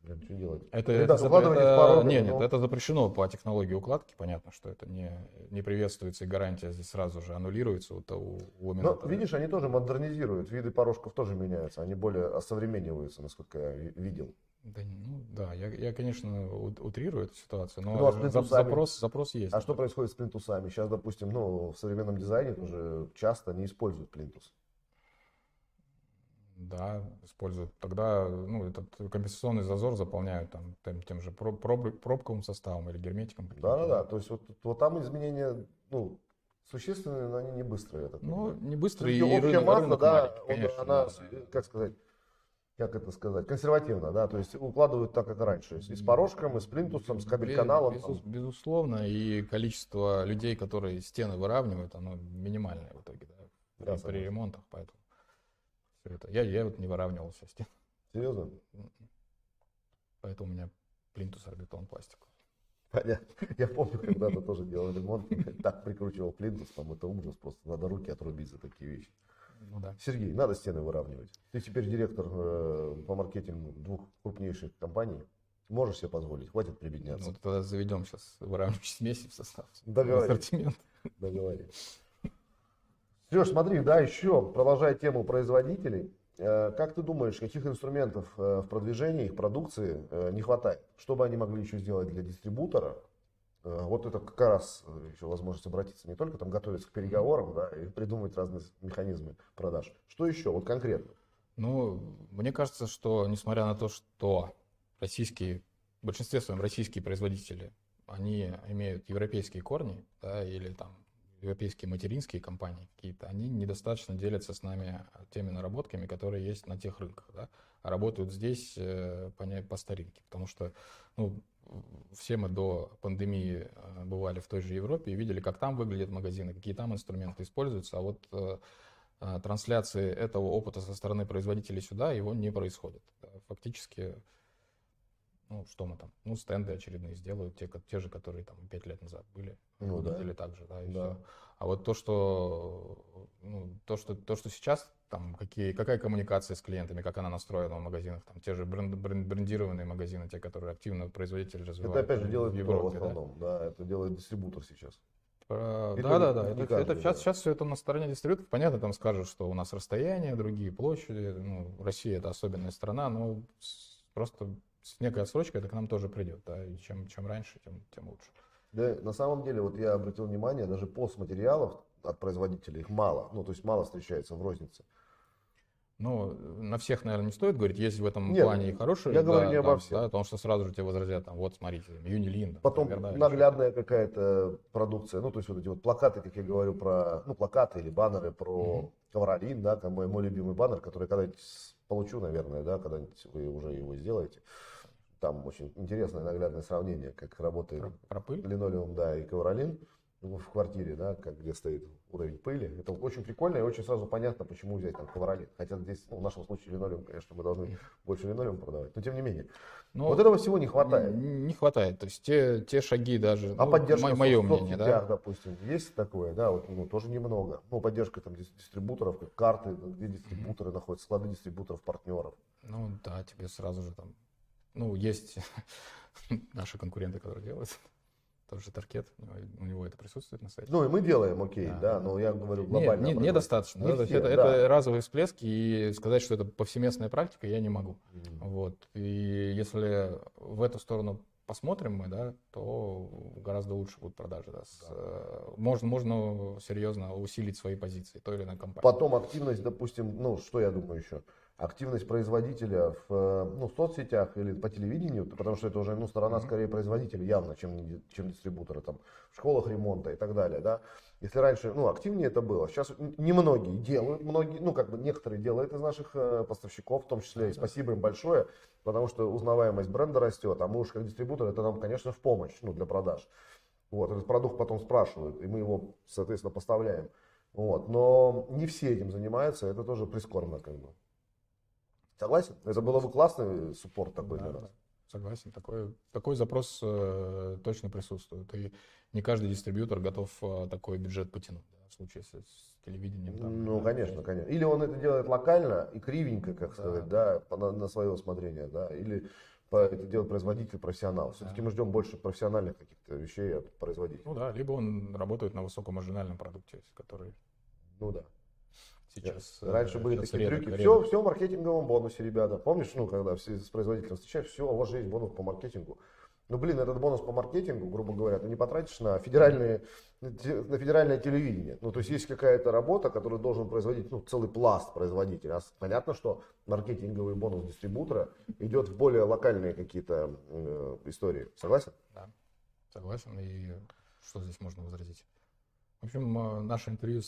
Блин, что делать? Это, Ребят, это, укладывание это- порога, не, ну. нет, это запрещено по технологии укладки, понятно, что это не, не приветствуется, и гарантия здесь сразу же аннулируется у, того- у Но ламинатора. видишь, они тоже модернизируют, виды порожков тоже меняются, они более осовремениваются, насколько я ви- видел. Да, ну, да, я, я, конечно, утрирую эту ситуацию, но Ну, а запрос, запрос есть. А что происходит с плинтусами? Сейчас, допустим, ну, в современном дизайне тоже часто не используют плинтус. Да, используют. Тогда ну, этот компенсационный зазор заполняют там, тем, тем же проб- проб- пробковым составом или герметиком. каким-то. Да-да-да, то есть вот, вот там изменения, ну, существенные, но они не быстрые. Ну, не быстро, и общая масса, да, маленький, он- конечно. она, да, да. как сказать, как это сказать, консервативно, да, то есть укладывают так, как раньше, и с порошком, и с плинтусом, с кабель-каналом. Безус- безусловно, и количество людей, которые стены выравнивают, оно минимальное в итоге, да, при, Да, при ремонтах, поэтому всё это. Я, я вот не выравнивал все стены, Серьезно? поэтому у меня плинтус орбитон пластик. Понятно. Я помню, когда-то тоже делал ремонт, так прикручивал плинтус, там это ужас, просто надо руки отрубить за такие вещи. Ну да. Сергей, надо стены выравнивать. Ты теперь директор э, по маркетингу двух крупнейших компаний. Можешь себе позволить, хватит прибедняться. Ну, тогда заведем сейчас выравнивающий смеси в состав. Договорились. Ассортимент. Договорились. Сереж, смотри, да, еще, продолжая тему производителей, э, как ты думаешь, каких инструментов э, в продвижении их продукции э, не хватает? Что бы они могли еще сделать для дистрибутора? Э, Вот это как раз э, еще возможность обратиться, не только там готовиться к переговорам, да, и придумывать разные механизмы продаж. Что еще, вот конкретно? Ну, мне кажется, что несмотря на то, что российские, в большинстве своем российские производители, они имеют европейские корни, да, или там европейские материнские компании какие-то, они недостаточно делятся с нами теми наработками, которые есть на тех рынках, да, а работают здесь э, по, по старинке, потому что, ну, все мы до пандемии э, бывали в той же Европе и видели, как там выглядят магазины, какие там инструменты используются, а вот э, а, трансляции этого опыта со стороны производителей сюда его не происходит. Да, Фактически, ну, что мы там, ну, стенды очередные сделают, те, те же, которые там пять лет назад были, Ну да. или так же, да, и Да. всё. А вот то, что, ну, то, что, то, что сейчас, там, какие, какая коммуникация с клиентами, как она настроена в магазинах, там, те же бренд- бренд- брендированные магазины, те, которые активно производители развивают. Это опять же в делает в Европе, да. основном, да, это делает дистрибутор сейчас. Про- И Да, да, да. Это, каждый, это да. сейчас, сейчас все это на стороне дистрибьюторов. Понятно, там скажут, что у нас расстояние, другие площади. Ну, Россия это особенная страна, но просто с некой отсрочкой это к нам тоже придет. Да, и чем, чем раньше, тем, тем лучше. Да, на самом деле, вот я обратил внимание, даже постматериалов от производителей их мало, ну, то есть мало встречается в рознице. Ну, на всех, наверное, не стоит говорить. Есть в этом Нет, плане и хорошие. я говорю да, не обо да, всех. да, потому что сразу же тебе возразят, там, вот, смотрите, Юнилин. Потом или наглядная какая-то продукция, ну, то есть вот эти вот плакаты, как я говорю, про, ну, плакаты или баннеры про Мгм. ковролин, да, там мой, мой любимый баннер, который когда-нибудь получу, наверное, да, когда-нибудь вы уже его сделаете. Там очень интересное наглядное сравнение, как работает Про, про пыль? линолеум, да, и ковролин в квартире, да, как где стоит уровень пыли. Это очень прикольно и очень сразу понятно, почему взять там ковролин. Хотя здесь, ну, в нашем случае линолеум, конечно, мы должны больше линолеум продавать, но тем не менее. Ну, вот этого всего не хватает. Не, не хватает. То есть те, те шаги даже. А ну, поддержка мо- мое мнение, да. соцсетях, допустим, есть такое, да, вот, ну, тоже немного. Ну, поддержка там дис- дистрибуторов, как карты, где дистрибуторы находятся, склады дистрибуторов, партнеров. Ну да, тебе сразу же там, ну есть наши конкуренты, которые делают. Тот же Таркет, у него это присутствует на сайте. Ну и мы делаем, окей, да, да но я говорю глобально. Нет, не, недостаточно. Не да, все, это, да. это разовые всплески, и сказать, что это повсеместная практика, я не могу. Mm. Вот. И если в эту сторону посмотрим мы, да, то гораздо лучше будут продажи. Да. С, да. Э, можно, можно серьезно усилить свои позиции той или иной компании. Потом активность, допустим, ну что я думаю еще, активность производителя в э, ну, соцсетях или по телевидению, потому что это уже ну, сторона скорее производителя явно, чем, чем дистрибутора, там, в школах ремонта и так далее. Да? Если раньше ну, активнее это было, сейчас немногие делают, многие, ну как бы некоторые делают из наших э, поставщиков, в том числе, и спасибо им большое, потому что узнаваемость бренда растет, а мы уж как дистрибутор, это нам, конечно, в помощь ну, для продаж. Вот, этот продукт потом спрашивают, и мы его, соответственно, поставляем. Вот, но не все этим занимаются, это тоже прискорбно как бы. Согласен? Это было бы классный суппорт такой да, для нас. Согласен, такой, такой запрос э, точно присутствует. И не каждый дистрибьютор готов э, такой бюджет потянуть, да, в случае с, с телевидением. Там, ну, да, конечно, конечно. Или он это делает локально и кривенько, как да. сказать, да, на, на свое усмотрение, да, или это делает производитель, профессионал. Все-таки да. мы ждем больше профессиональных каких-то вещей от производителя. Ну да, либо он работает на высокомаржинальном продукте, который... Ну да сейчас. Э, Раньше были такие редко, трюки. Все, все в маркетинговом бонусе, ребята. Помнишь, ну, когда все с производителем встречаешь, все, у вас же есть бонус по маркетингу. Ну, блин, этот бонус по маркетингу, грубо говоря, ты не потратишь на федеральные, на федеральное телевидение. Ну, то есть есть какая-то работа, которую должен производить ну, целый пласт производителей. А понятно, что маркетинговый бонус дистрибутора идет в более локальные какие-то э, истории. Согласен? Да, согласен. И что здесь можно возразить? В общем, э, наше интервью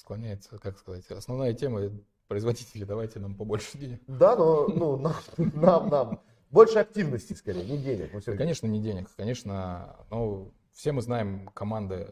склоняется, как сказать, основная тема производители, давайте нам побольше денег. Да, но ну, нам, нам, нам. Больше активности, скорее, не денег. Да, конечно, не денег. Конечно, ну, все мы знаем команды,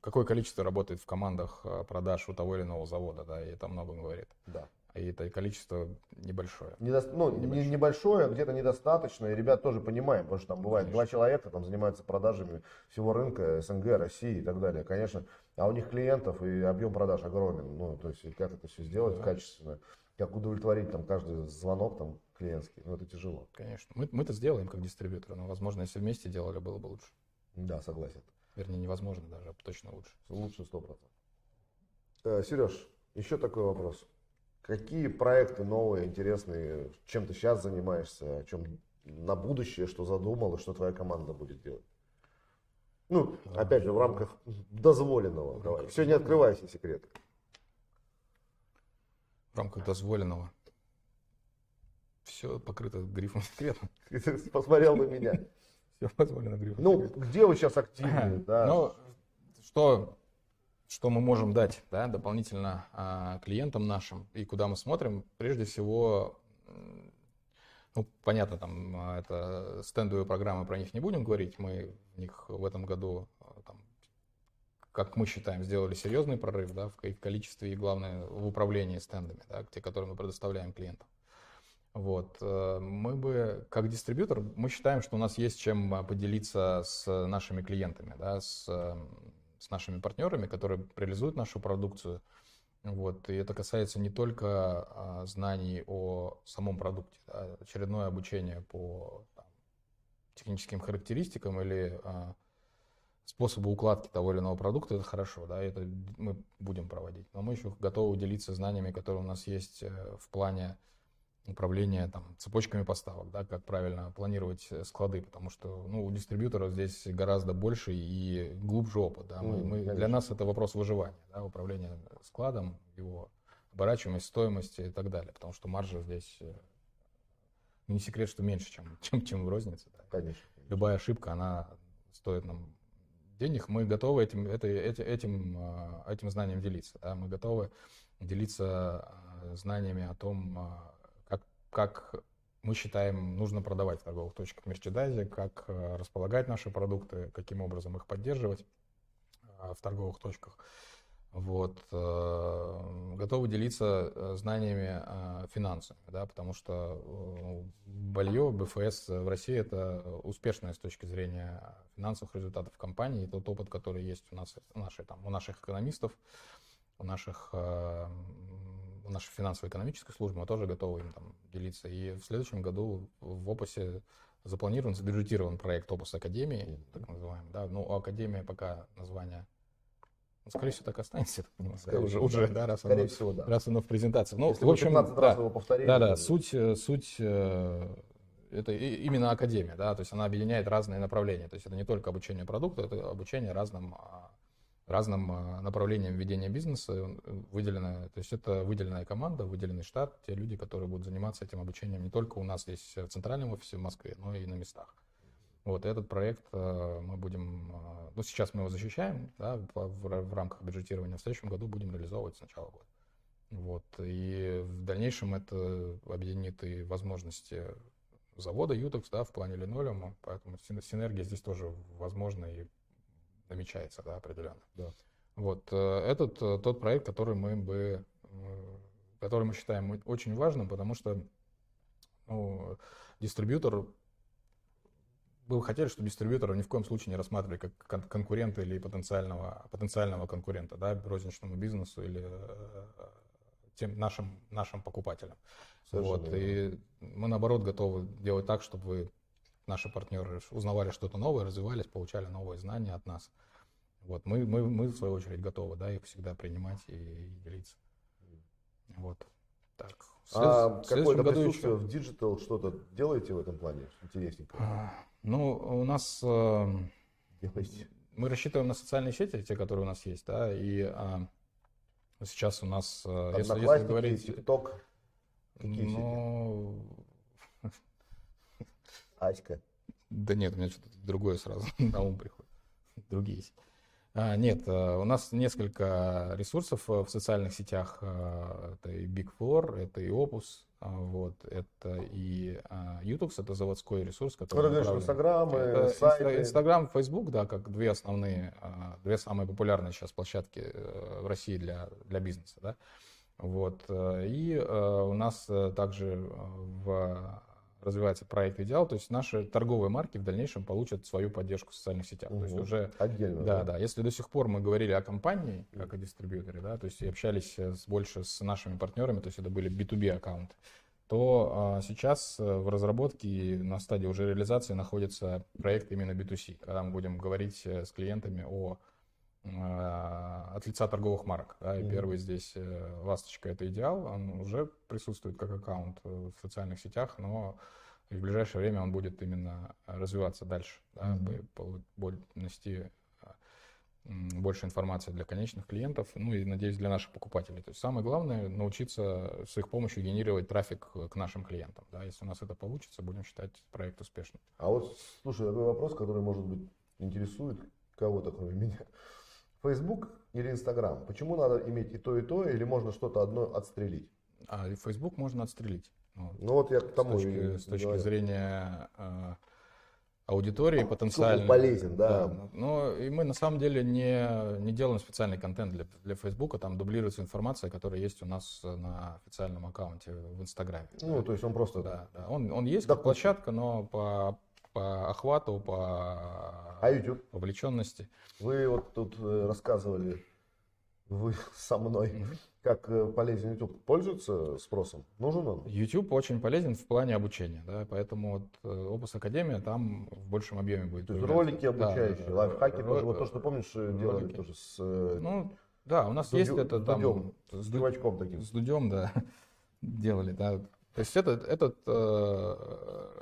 какое количество работает в командах э, продаж у того или иного завода, да, и это много говорит. Да. И это количество небольшое. Недо... Ну, небольшое, небольшое где-то недостаточно, и ребят тоже понимаем, потому что там бывает Конечно. два человека, там занимаются продажами всего рынка, СНГ, России и так далее. Конечно, а у них клиентов и объем продаж огромен. Ну, то есть, как это все сделать да. качественно, как удовлетворить там каждый звонок там клиентский, ну, это тяжело. Конечно. Мы, мы это сделаем как дистрибьютор, но, возможно, если вместе делали, было бы лучше. Да, согласен. Вернее, невозможно даже, а точно лучше. Лучше сто процентов. Э, Сереж, еще такой вопрос. Какие проекты новые, интересные, чем ты сейчас занимаешься, о чем на будущее, что задумал и что твоя команда будет делать? Ну, опять же, в рамках дозволенного. Давай. Все, не открывайся секреты. В рамках дозволенного. Все покрыто грифом секрета. Посмотрел на меня. Все позволено грифом Ну, где вы сейчас активны? Да? Ну, что, что мы можем дать да, дополнительно а, клиентам нашим и куда мы смотрим? Прежде всего, ну, понятно, там а, это стендовые программы, про них не будем говорить. Мы в них в этом году, а, там, как мы считаем, сделали серьезный прорыв да, в количестве и, главное, в управлении стендами, да, те, которые мы предоставляем клиентам. Вот. Э, мы бы, как дистрибьютор, мы считаем, что у нас есть чем а, поделиться с нашими клиентами, да, с, с нашими партнерами, которые реализуют нашу продукцию – вот, и это касается не только а, знаний о самом продукте, да, очередное обучение по там, техническим характеристикам или а, способу укладки того или иного продукта, это хорошо, да, это мы будем проводить. Но мы еще готовы делиться знаниями, которые у нас есть э, в плане управления там, цепочками поставок, да, как правильно планировать э, склады, потому что ну, у дистрибьюторов здесь гораздо больше и глубже опыт. Да. Мы, мы, для нас это вопрос выживания, да, управления складом, его оборачиваемость, стоимости и так далее, потому что маржа здесь э, ну, не секрет, что меньше, чем, чем, чем в рознице. Да. Конечно, Любая ошибка, она стоит нам денег, мы готовы этим, это, этим, этим, э, этим знанием делиться. Да? Мы готовы делиться знаниями о том, как мы считаем, нужно продавать в торговых точках мерчендайзе, как э, располагать наши продукты, каким образом их поддерживать э, в торговых точках. Вот. Э, готовы делиться знаниями финансами, да, потому что Балье, БФС в России – это успешная с точки зрения финансовых результатов компании. И тот опыт, который есть у нас, у наших, там, у наших экономистов, у наших в нашей финансово-экономической службе, мы тоже готовы им там делиться. И в следующем году в опусе запланирован, забюджетирован проект Опус Академии, так называемый, да, ну, Академия пока название, ну, скорее всего, так останется, я понимаю, Скорее уже, всего, уже, да. да, раз оно, всего, да. раз оно в презентации. Ну, Если в общем, 15 да, раз его повторили, да, да, суть, э, суть, э, это именно академия, да, то есть она объединяет разные направления, то есть это не только обучение продукту, это обучение разным, а, разным а, направлениям ведения бизнеса э, выделена, то есть это выделенная команда, выделенный штат, те люди, которые будут заниматься этим обучением не только у нас здесь в центральном офисе в Москве, но и на местах. Вот этот проект э, мы будем, э, ну сейчас мы его защищаем, да, в, в рамках бюджетирования, в следующем году будем реализовывать с начала года. Вот. И в дальнейшем это объединит и возможности завода Ютекс, да, в плане линолеума, поэтому син- синергия здесь тоже возможна и намечается, да, определенно. Да. Вот, э, этот э, тот проект, который мы бы, э, который мы считаем очень важным, потому что, ну, дистрибьютор, мы бы хотели, чтобы дистрибьютора ни в коем случае не рассматривали как кон- конкурента или потенциального, потенциального конкурента, да, розничному бизнесу или тем нашим, нашим покупателям. Совершенно Вот, и мы, наоборот, готовы делать так, чтобы вы, наши партнеры узнавали что-то новое, развивались, получали новые знания от нас. Вот, мы, мы, мы, в свою очередь, готовы, да, их всегда принимать и, и делиться. Вот. Так. в след- А какое-то присутствие еще- в digital что-то делаете в этом плане? Интересненько. А, Ну, у нас э, Делаете. мы рассчитываем на социальные сети, те, которые у нас есть, да, и а, сейчас у нас, э, если, если говорить, ТикТок, какие ну, Аська. Да нет, у меня что-то другое сразу на ум приходит. Другие есть. А, нет, э, у нас несколько ресурсов э, в социальных сетях. э, Это и Big Four, это и Opus, вот, это и Utux, это заводской ресурс, который направлен- Инстаграм, сайты. Инста- Инстаграм, Фейсбук, да, как две основные, две самые популярные сейчас площадки в России для, для бизнеса, да. Вот. И у нас также в развивается проект Идеал, то есть наши торговые марки в дальнейшем получат свою поддержку в социальных сетях. То есть уже Отдельно. да, да. Если до сих пор мы говорили о компании, как о дистрибьюторе, да, то есть и общались э, больше с нашими партнерами, то есть это были B2B аккаунты, то а, сейчас э, в разработке на стадии уже реализации находится проект именно B2C, когда мы будем говорить э, с клиентами о от лица торговых марок. Да, и первый здесь э, ласточка это идеал, он уже присутствует как аккаунт э, в социальных сетях, но в ближайшее время он будет именно развиваться дальше, да, нести больше информации для конечных клиентов, ну и, надеюсь, для наших покупателей. То есть самое главное научиться с их помощью генерировать трафик к нашим клиентам. Да. Если у нас это получится, будем считать проект успешным. А вот, слушай, такой вопрос, который, может быть, интересует кого-то, кроме меня. Facebook или Instagram? Почему надо иметь и то, и то, или можно что-то одно отстрелить? А Facebook можно отстрелить. Вот. Ну вот я к С тому точки, и с точки говорю. зрения э, аудитории потенциально. полезен, да. Но и мы на самом деле не, не делаем специальный контент для, для Facebook, там дублируется информация, которая есть у нас на официальном аккаунте в Инстаграме. Ну, то есть он просто... Да, да. Он, он есть Да, как площадка, но по, по охвату, по А YouTube? вовлеченности. Вы вот тут э, рассказывали, вы со мной, как э, полезен YouTube. Пользуется спросом? Нужен он? YouTube очень полезен в плане обучения, да, поэтому вот э, Opus Академия там в большем объеме будет. То есть ролики обучающие, да, лайфхаки Ро- тоже. Вот то, что помнишь, э, делали ролики. тоже с, э, Ну, да, у нас С есть Дудю- это там Дудем, с, с Ду- чувачком таким. с Дудем, да, делали, да. То есть этот, этот э,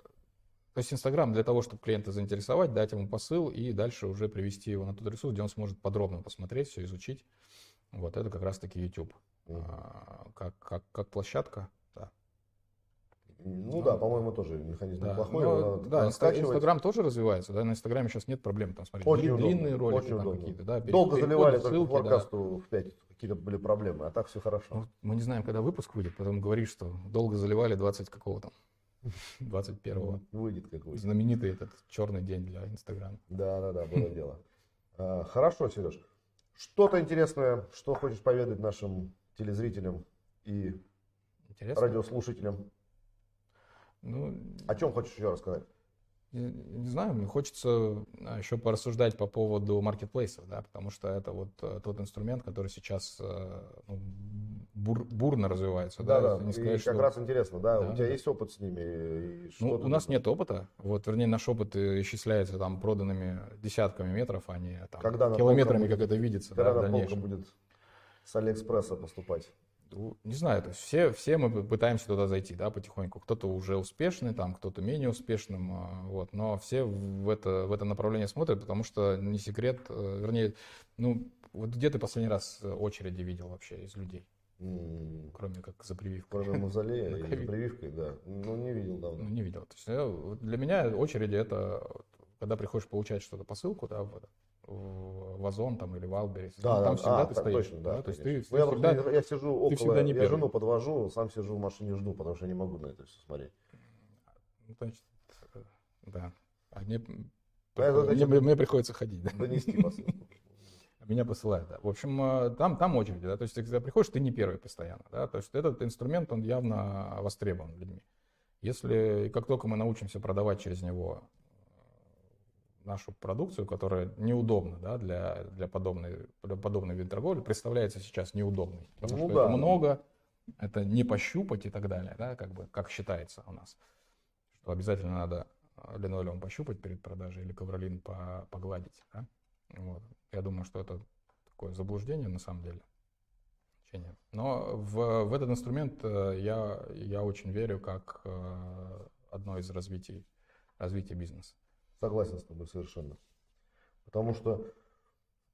то есть Инстаграм для того, чтобы клиента заинтересовать, дать ему посыл и дальше уже привести его на тот ресурс, где он сможет подробно посмотреть, все изучить. Вот это как раз-таки YouTube. Мгм. А, как, как, как площадка, да. Ну да, по-моему, тоже механизм Да, неплохой. надо да. Инстаграм тоже развивается, да, на Инстаграме сейчас нет проблем, там, смотрите, Очень удобно, длинные ролики очень там какие-то, да, пере- Долго заливали только ссылки, да. форкасту в 5 какие-то были проблемы, а так все хорошо. Ну, мы не знаем, когда выпуск выйдет, потом говоришь, что долго заливали 20 какого там, 21-го. Выйдет как выйдет. Знаменитый этот черный день для Инстаграма. Да, да, да, было дело. А, Хорошо, Сереж. Что-то интересное, что хочешь поведать нашим телезрителям и Интересно? радиослушателям? Ну, О чем хочешь еще рассказать? Не, не знаю, мне хочется а, еще порассуждать по поводу маркетплейсов, да, потому что это вот э, тот инструмент, который сейчас э, ну, бур, бурно развивается. Да, да, да. Не И сказать, как что- раз интересно, да, Да, у тебя да. есть опыт с ними? И Ну, у нас нет опыта, вот, вернее, наш опыт э, исчисляется там проданными десятками метров, а не там, Когда километрами, полках как это видится, Когда да, наполка будет с Алиэкспресса поступать? Ну, Не знаю, то есть все, все мы пытаемся туда зайти, да, потихоньку. Кто-то уже успешный, там, кто-то менее успешным, а, вот. Но все в это, в это направление смотрят, потому что не секрет, э, вернее, ну, вот где ты последний раз э, очереди видел вообще из людей, Кроме как за прививкой? Кроме мавзолея и ковид. прививкой, да. Ну, не видел Ну, давно. не видел. То есть, э, для меня очереди это, когда приходишь получать что-то посылку, да, в, Озон там или в Альберис, Да, ну, да, там всегда а, ты так стоишь. точно, да. то есть ты, ты Ну, я, всегда, просто, я сижу около, всегда не я первый. жену подвожу, сам сижу в машине жду, потому что я не могу на это все смотреть. ну, значит, э, да. А мне, Да, это мне, значит- мне приходится ходить, да. Донести посылку. Меня посылают, да. В общем, э, там, там очередь, да. То есть, ты когда приходишь, ты не первый постоянно, да. То есть, этот инструмент, он явно востребован людьми. Если, как только мы научимся продавать через него э, нашу продукцию, которая неудобна, да, для, для подобной, для подобной вид торговли, представляется сейчас неудобной. Потому Ну что да. это много, это не пощупать и так далее, да, как бы, как считается у нас. Что обязательно надо э, линолеум пощупать перед продажей или ковролин по- погладить, да. Вот. Я думаю, что это такое заблуждение на самом деле. Но в, в этот инструмент э, я, я очень верю как э, одно из развитий, развития бизнеса. Согласен с тобой совершенно. Потому что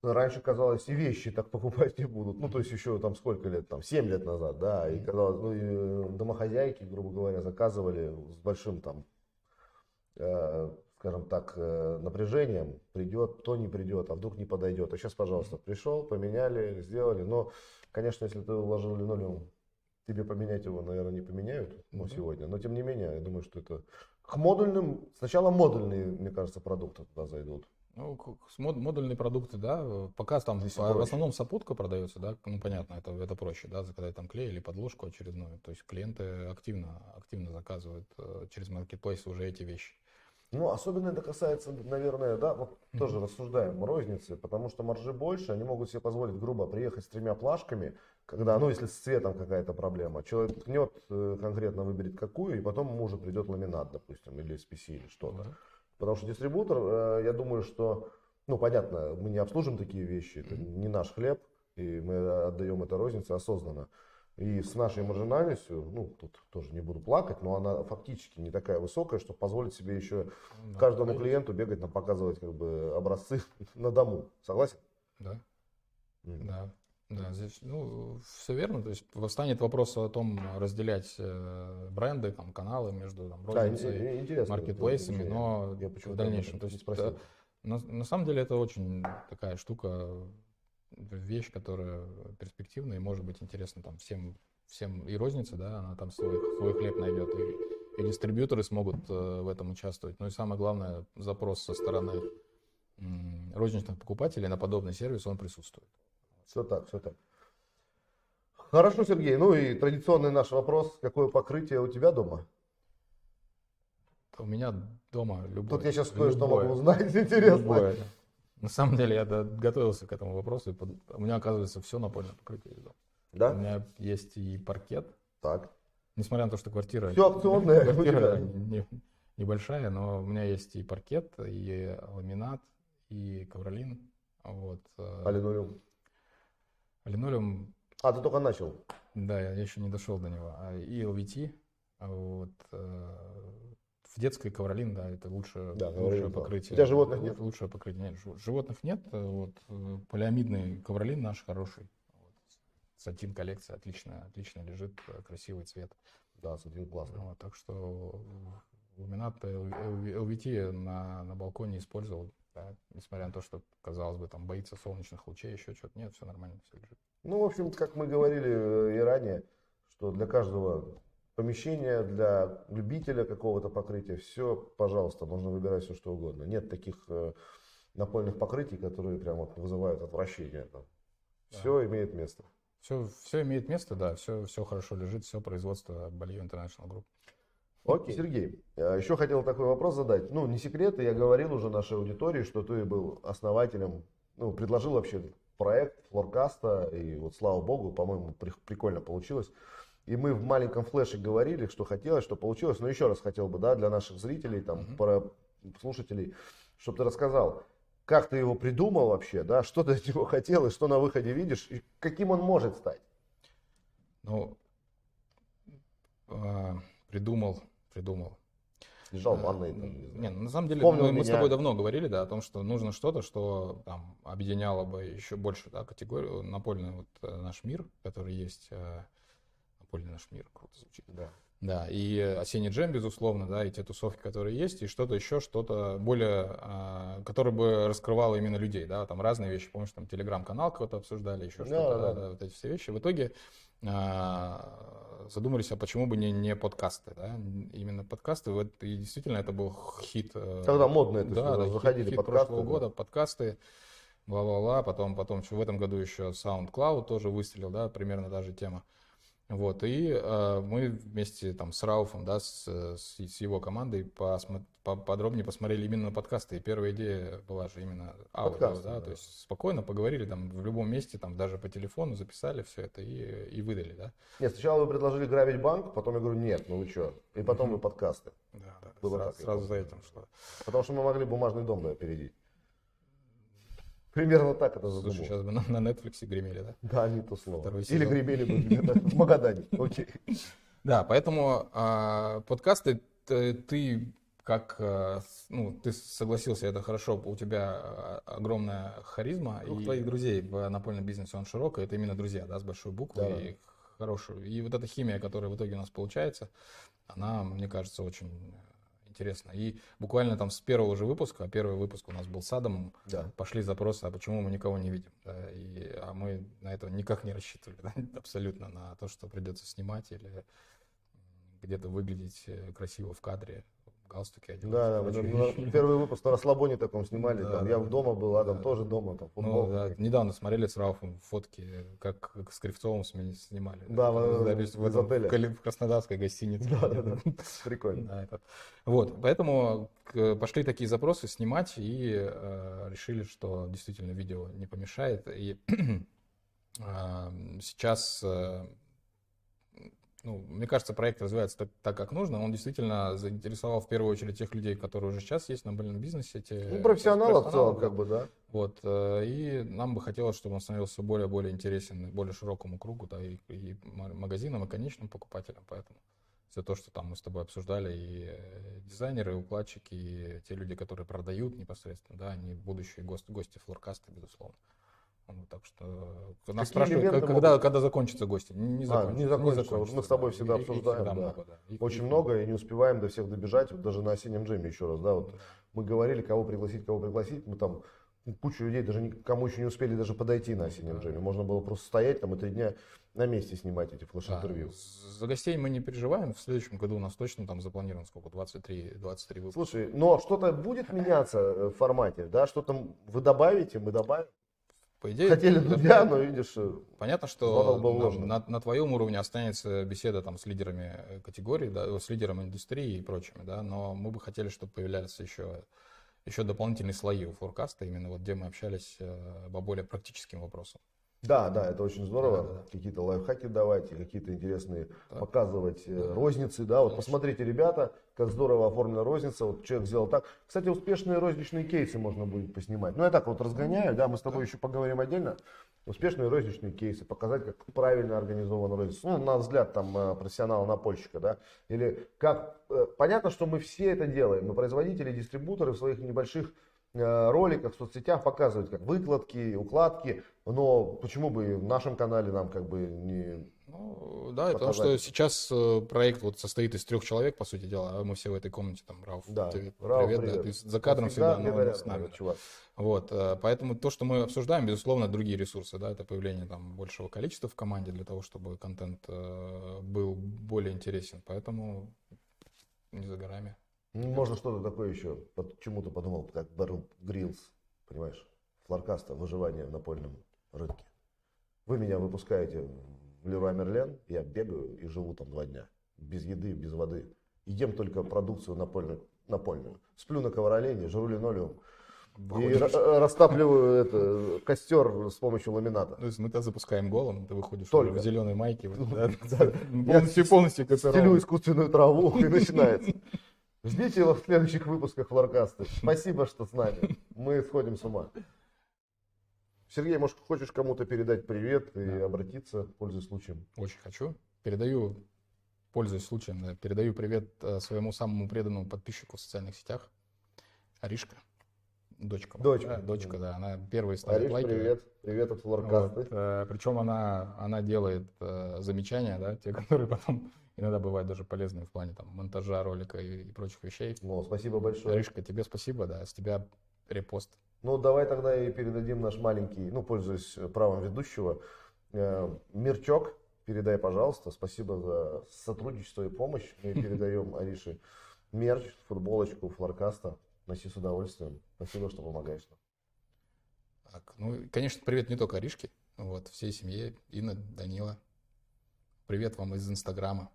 раньше казалось, и вещи так покупать не будут. Ну, то есть еще там сколько лет, там 7 лет назад, да, и казалось, ну, и домохозяйки, грубо говоря, заказывали с большим там, э, скажем так, э, напряжением, придет, то не придет, а вдруг не подойдет. А сейчас, пожалуйста, пришел, поменяли, сделали. Но, конечно, если ты вложил линолеум, тебе поменять его, наверное, не поменяют, ну, Да. сегодня. Но, тем не менее, я думаю, что это к модульным, сначала модульные, мне кажется, продукты туда зайдут. Ну, мод- модульные продукты, да, э, пока там Здесь по- в основном сопутка продается, да, ну, понятно, это, это проще, да, заказать там клей или подложку очередную. То есть клиенты активно, активно заказывают э, через маркетплейс уже эти вещи. Ну, особенно это касается, наверное, да, вот тоже рассуждаем, розницы, потому что маржи больше, они могут себе позволить, грубо, приехать с тремя плашками, когда, ну, если с цветом какая-то проблема, человек ткнет, э, конкретно выберет какую, и потом ему уже придет ламинат, допустим, или SPC, или что-то. Да. Потому что дистрибутор, э, я думаю, что, ну, понятно, мы не обслужим такие вещи, это не наш хлеб, и мы отдаем это рознице осознанно. И с нашей маржинальностью, ну, тут тоже не буду плакать, но она фактически не такая высокая, чтобы позволить себе еще Да, каждому конечно. клиенту бегать, нам показывать как бы образцы на дому. Согласен? Да. М. Да, да, здесь, ну, все верно. То есть восстанет вопрос о том, разделять э, бренды, там, каналы между там, Да, розницей, ин- интересно. маркетплейсами, это но Я в дальнейшем. То есть, спросил. э, на, на самом деле это очень такая штука, вещь, которая перспективная и может быть интересна там всем, всем и рознице, да, она там свой, свой хлеб найдет, и, и дистрибьюторы смогут э, в этом участвовать. Ну и самое главное, запрос со стороны розничных покупателей на подобный сервис, он присутствует. Все так, все так. Хорошо, Сергей. Ну и традиционный наш вопрос. Какое покрытие у тебя дома? У меня дома любое. Тут я сейчас кое-что могу узнать. Интересно. любое. На самом деле я готовился к этому вопросу. и под- У меня оказывается все напольное покрытие. дома. У Да? меня есть и паркет, Так. несмотря на то, что квартира, Все акционное у квартира не- небольшая, но у меня есть и паркет, и ламинат, и ковролин. Вот. э, А линолеум? Линолеум, А, ты только начал. да, я еще не дошел до него. А, И LVT. Вот. В детской ковролин, да, это лучше, Да, лучшее да. покрытие. У тебя животных нет? Лучшее покрытие. Нет, жи- животных нет. э, Вот. э, Полиамидный ковролин наш хороший. Вот. Сатин коллекция отлично, отлично лежит, э, красивый цвет. Да, смотри, классно. Вот, так что ламинат LVT на, на балконе использовал, да, несмотря на то, что, казалось бы, там боится солнечных лучей, еще что-то. Нет, все нормально, все лежит. Ну, в общем, как мы говорили и ранее, что для каждого помещения, для любителя какого-то покрытия, все, пожалуйста, можно выбирать все, что угодно. Нет таких э, напольных покрытий, которые прям вот вызывают отвращение. Да. Все имеет место. Все, все имеет место, да, все, все хорошо лежит, все производство Balio International Group. Окей, Сергей, а еще хотел такой вопрос задать. Ну, не секрет, я говорил уже нашей аудитории, что ты был основателем, ну, предложил вообще проект флоркаста, и вот слава богу, по-моему, прикольно получилось. И мы в маленьком флеше говорили, что хотелось, что получилось. Но еще раз хотел бы, да, для наших зрителей, там, mm-hmm. про слушателей, чтобы ты рассказал, как ты его придумал вообще, да, что ты от него хотел, и что на выходе видишь, и каким он может стать. Ну, э, придумал, придумал. Лежал в ванной. Там, не, на самом деле, мы, мы с тобой давно говорили, да, о том, что нужно что-то, что там объединяло бы еще больше, да, категорию, напольный вот э, наш мир, который есть, э, напольный наш мир, круто звучит. Да. Да, и осенний джем, безусловно, да, и те тусовки, которые есть, и что-то еще, что-то более, э, которое бы раскрывало именно людей, да, там разные вещи, помнишь, там телеграм-канал какой-то обсуждали, еще что-то, да, да, да, вот эти все вещи. В итоге э, задумались, а почему бы не, не подкасты, да, именно подкасты, вот, и действительно это был хит. Э, Когда модно это да, да, заходили хит, хит подкасты. прошлого да. года, подкасты, бла-бла-бла, потом, потом в этом году еще SoundCloud тоже выстрелил, да, примерно та же тема. Вот, и э, мы вместе там с Рауфом, да, с, с, с его командой посмо, по, подробнее посмотрели именно на подкасты. И первая идея была же именно аудио, Подкасты, да, да, то есть спокойно поговорили там в любом месте, там даже по телефону записали все это и, и выдали, да. Нет, сначала вы предложили грабить банк, потом я говорю, нет, ну вы что, и потом вы подкасты. Да, да, Было сразу, так, сразу за этим шло. Потому что мы могли бумажный дом да, опередить. Примерно так это задумал. Слушай, сейчас бы на, на Netflix гремели, да? Да, не то слово. Или гремели бы в Магадане. Окей. Да, поэтому э, подкасты ты, ты как, э, ну, ты согласился, это хорошо, у тебя а, огромная харизма, Ух и твоих друзей в напольном бизнесе, он широкий, это именно друзья, да, с большой буквы, да. и хорошую. И вот эта химия, которая в итоге у нас получается, она, мне кажется, очень интересно. И буквально там с первого же выпуска, а первый выпуск у нас был с Адамом, да. пошли запросы, а почему мы никого не видим. Да, и, а мы на это никак не рассчитывали, да, абсолютно, на то, что придется снимать или где-то выглядеть э, красиво в кадре галстуки одел. Да, да, первый выпуск на расслабоне таком снимали. Да, там, да, я да, дома был, Адам да, тоже дома, там, футбол. Ну, да, недавно смотрели с Рауфом фотки, как, с Кривцовым снимали. Да, в, да, в, в, этом, в, в Краснодарской гостинице. Да, да, да. Прикольно. Да, это. Вот, поэтому пошли такие запросы снимать и э, решили, что действительно видео не помешает. И э, сейчас э, ну, мне кажется, проект развивается так, так, как нужно. Он действительно заинтересовал в первую очередь тех людей, которые уже сейчас есть на больном бизнесе. Те, ну, профессионалов в целом, как бы, да. Вот, э, и нам бы хотелось, чтобы он становился более-более интересен более широкому кругу, да, и, и магазинам, и конечным покупателям. Поэтому все то, что там мы с тобой обсуждали, и э, дизайнеры, и укладчики, и те люди, которые продают непосредственно, да, они будущие гости, гости флоркаста, безусловно. Ну, так что нас спрашивают, когда, могут... когда закончится гости. Не, закончится, а, не закончится. Не закончится. Мы с тобой всегда и, обсуждаем. И, да. много, да. И, Очень и, много, и не успеваем до всех добежать. Вот даже на осеннем джеме еще раз. Да, вот мы говорили, кого пригласить, кого пригласить. Мы там кучу людей, даже никому еще не успели даже подойти на осеннем джеме. Можно было просто стоять там и три дня на месте снимать эти флеш-интервью. Да, за гостей мы не переживаем. В следующем году у нас точно там запланировано сколько? 23, 23 выпуска. Слушай, но что-то будет меняться э, в формате, да? Что-то вы добавите, мы добавим. По идее, Хотели Дудя, но видишь, э, понятно, что на, на, на твоем уровне останется беседа там с лидерами э, категории, да, с лидером индустрии и прочими, да, но мы бы хотели, чтобы появлялись еще, еще дополнительные слои у форкаста, именно вот где мы общались э, по более практическим вопросам. Да, да, это очень здорово. Да, да. Какие-то лайфхаки давать, какие-то интересные да. показывать да. розницы. Да, вот Конечно. посмотрите, ребята, как здорово оформлена розница. Вот человек сделал так. Кстати, успешные розничные кейсы можно будет поснимать. Ну, я так вот разгоняю, да, мы с тобой да. еще поговорим отдельно. Успешные розничные кейсы, показать, как правильно организована розница. Ну, на взгляд там э, профессионала-напольщика, да. Или как, э, понятно, что мы все это делаем. Мы производители, дистрибуторы в своих небольших Э, роликах в соцсетях показывать как выкладки, укладки, но почему бы в нашем канале нам как бы не ну, да, потому что сейчас э, проект вот состоит из трех человек, по сути дела, а мы все в этой комнате, там, Рауф, да, ты, Рауф, привет, привет. Да, ты за кадром всегда, всегда но, с нами. Чувак. Вот, э, поэтому то, что мы обсуждаем, безусловно, другие ресурсы, да, это появление там большего количества в команде для того, чтобы контент был более интересен, поэтому не за горами. Ну, можно что-то такое еще, почему-то подумал, как Барл Грилс, понимаешь, флоркаста, выживание в напольном рынке. Вы меня выпускаете в Леруа Мерлен, я бегаю и живу там два дня. Без еды, без воды. ем только продукцию напольную. напольную. Сплю на ковролене, жру линолеум. И растапливаю это, костер с помощью ламината. То есть мы тебя запускаем голым, ты выходишь Только. в зеленой майке, да, Да. полностью, полностью Стелю копирован. искусственную траву и начинается. Ждите его в следующих выпусках Флоркаста. Спасибо, что с нами. Мы сходим с ума. Сергей, может, хочешь кому-то передать привет и Да. обратиться, пользуясь случаем? Очень хочу. Передаю, пользуясь случаем, да, передаю привет э, своему самому преданному подписчику в социальных сетях, Аришка. Дочка. Дочка. Да, дочка, да. Она первая ставит Ариш, лайки. привет. Привет от Флоркасты. Вот, э, причем она, она делает э, замечания, да, те, которые потом иногда бывают даже полезные в плане там, монтажа ролика и, и прочих вещей. Ну, спасибо большое. Аришка, тебе спасибо, да, с тебя репост. Ну, давай тогда и передадим наш маленький, ну, пользуясь правом ведущего, э, Мирчок. Передай, пожалуйста. Спасибо за сотрудничество и помощь. Мы передаем Арише мерч, футболочку Флоркаста. Носи с удовольствием. Спасибо, что помогаешь нам. Так, ну, конечно, привет не только Аришке, вот, всей семье, Инна, Данила. Привет вам из Инстаграма.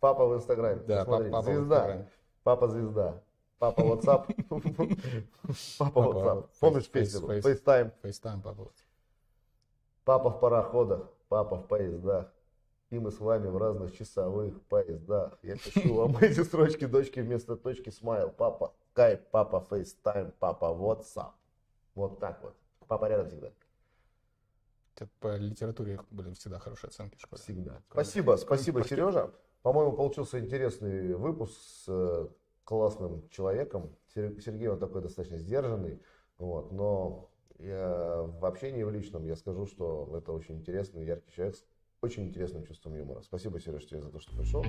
Папа в Инстаграме. Да, Посмотри, папа звезда. Папа звезда. Папа WhatsApp. Папа WhatsApp. Помнишь песню? FaceTime. FaceTime, папа. Папа в пароходах, папа в поездах. И мы с вами в разных часовых поясах. Я пишу вам эти строчки дочки вместо точки смайл. Папа кайп, папа FaceTime, папа WhatsApp. Вот так вот. Папа рядом всегда. По литературе были всегда хорошие оценки в школе. Всегда. Спасибо, спасибо, Сережа. По-моему, получился интересный выпуск с э, классным человеком. Сер- Сергей, он такой достаточно сдержанный, вот, но я в общении в личном я скажу, что это очень интересный, яркий человек с очень интересным чувством юмора. Спасибо, Сереж, тебе за то, что пришел.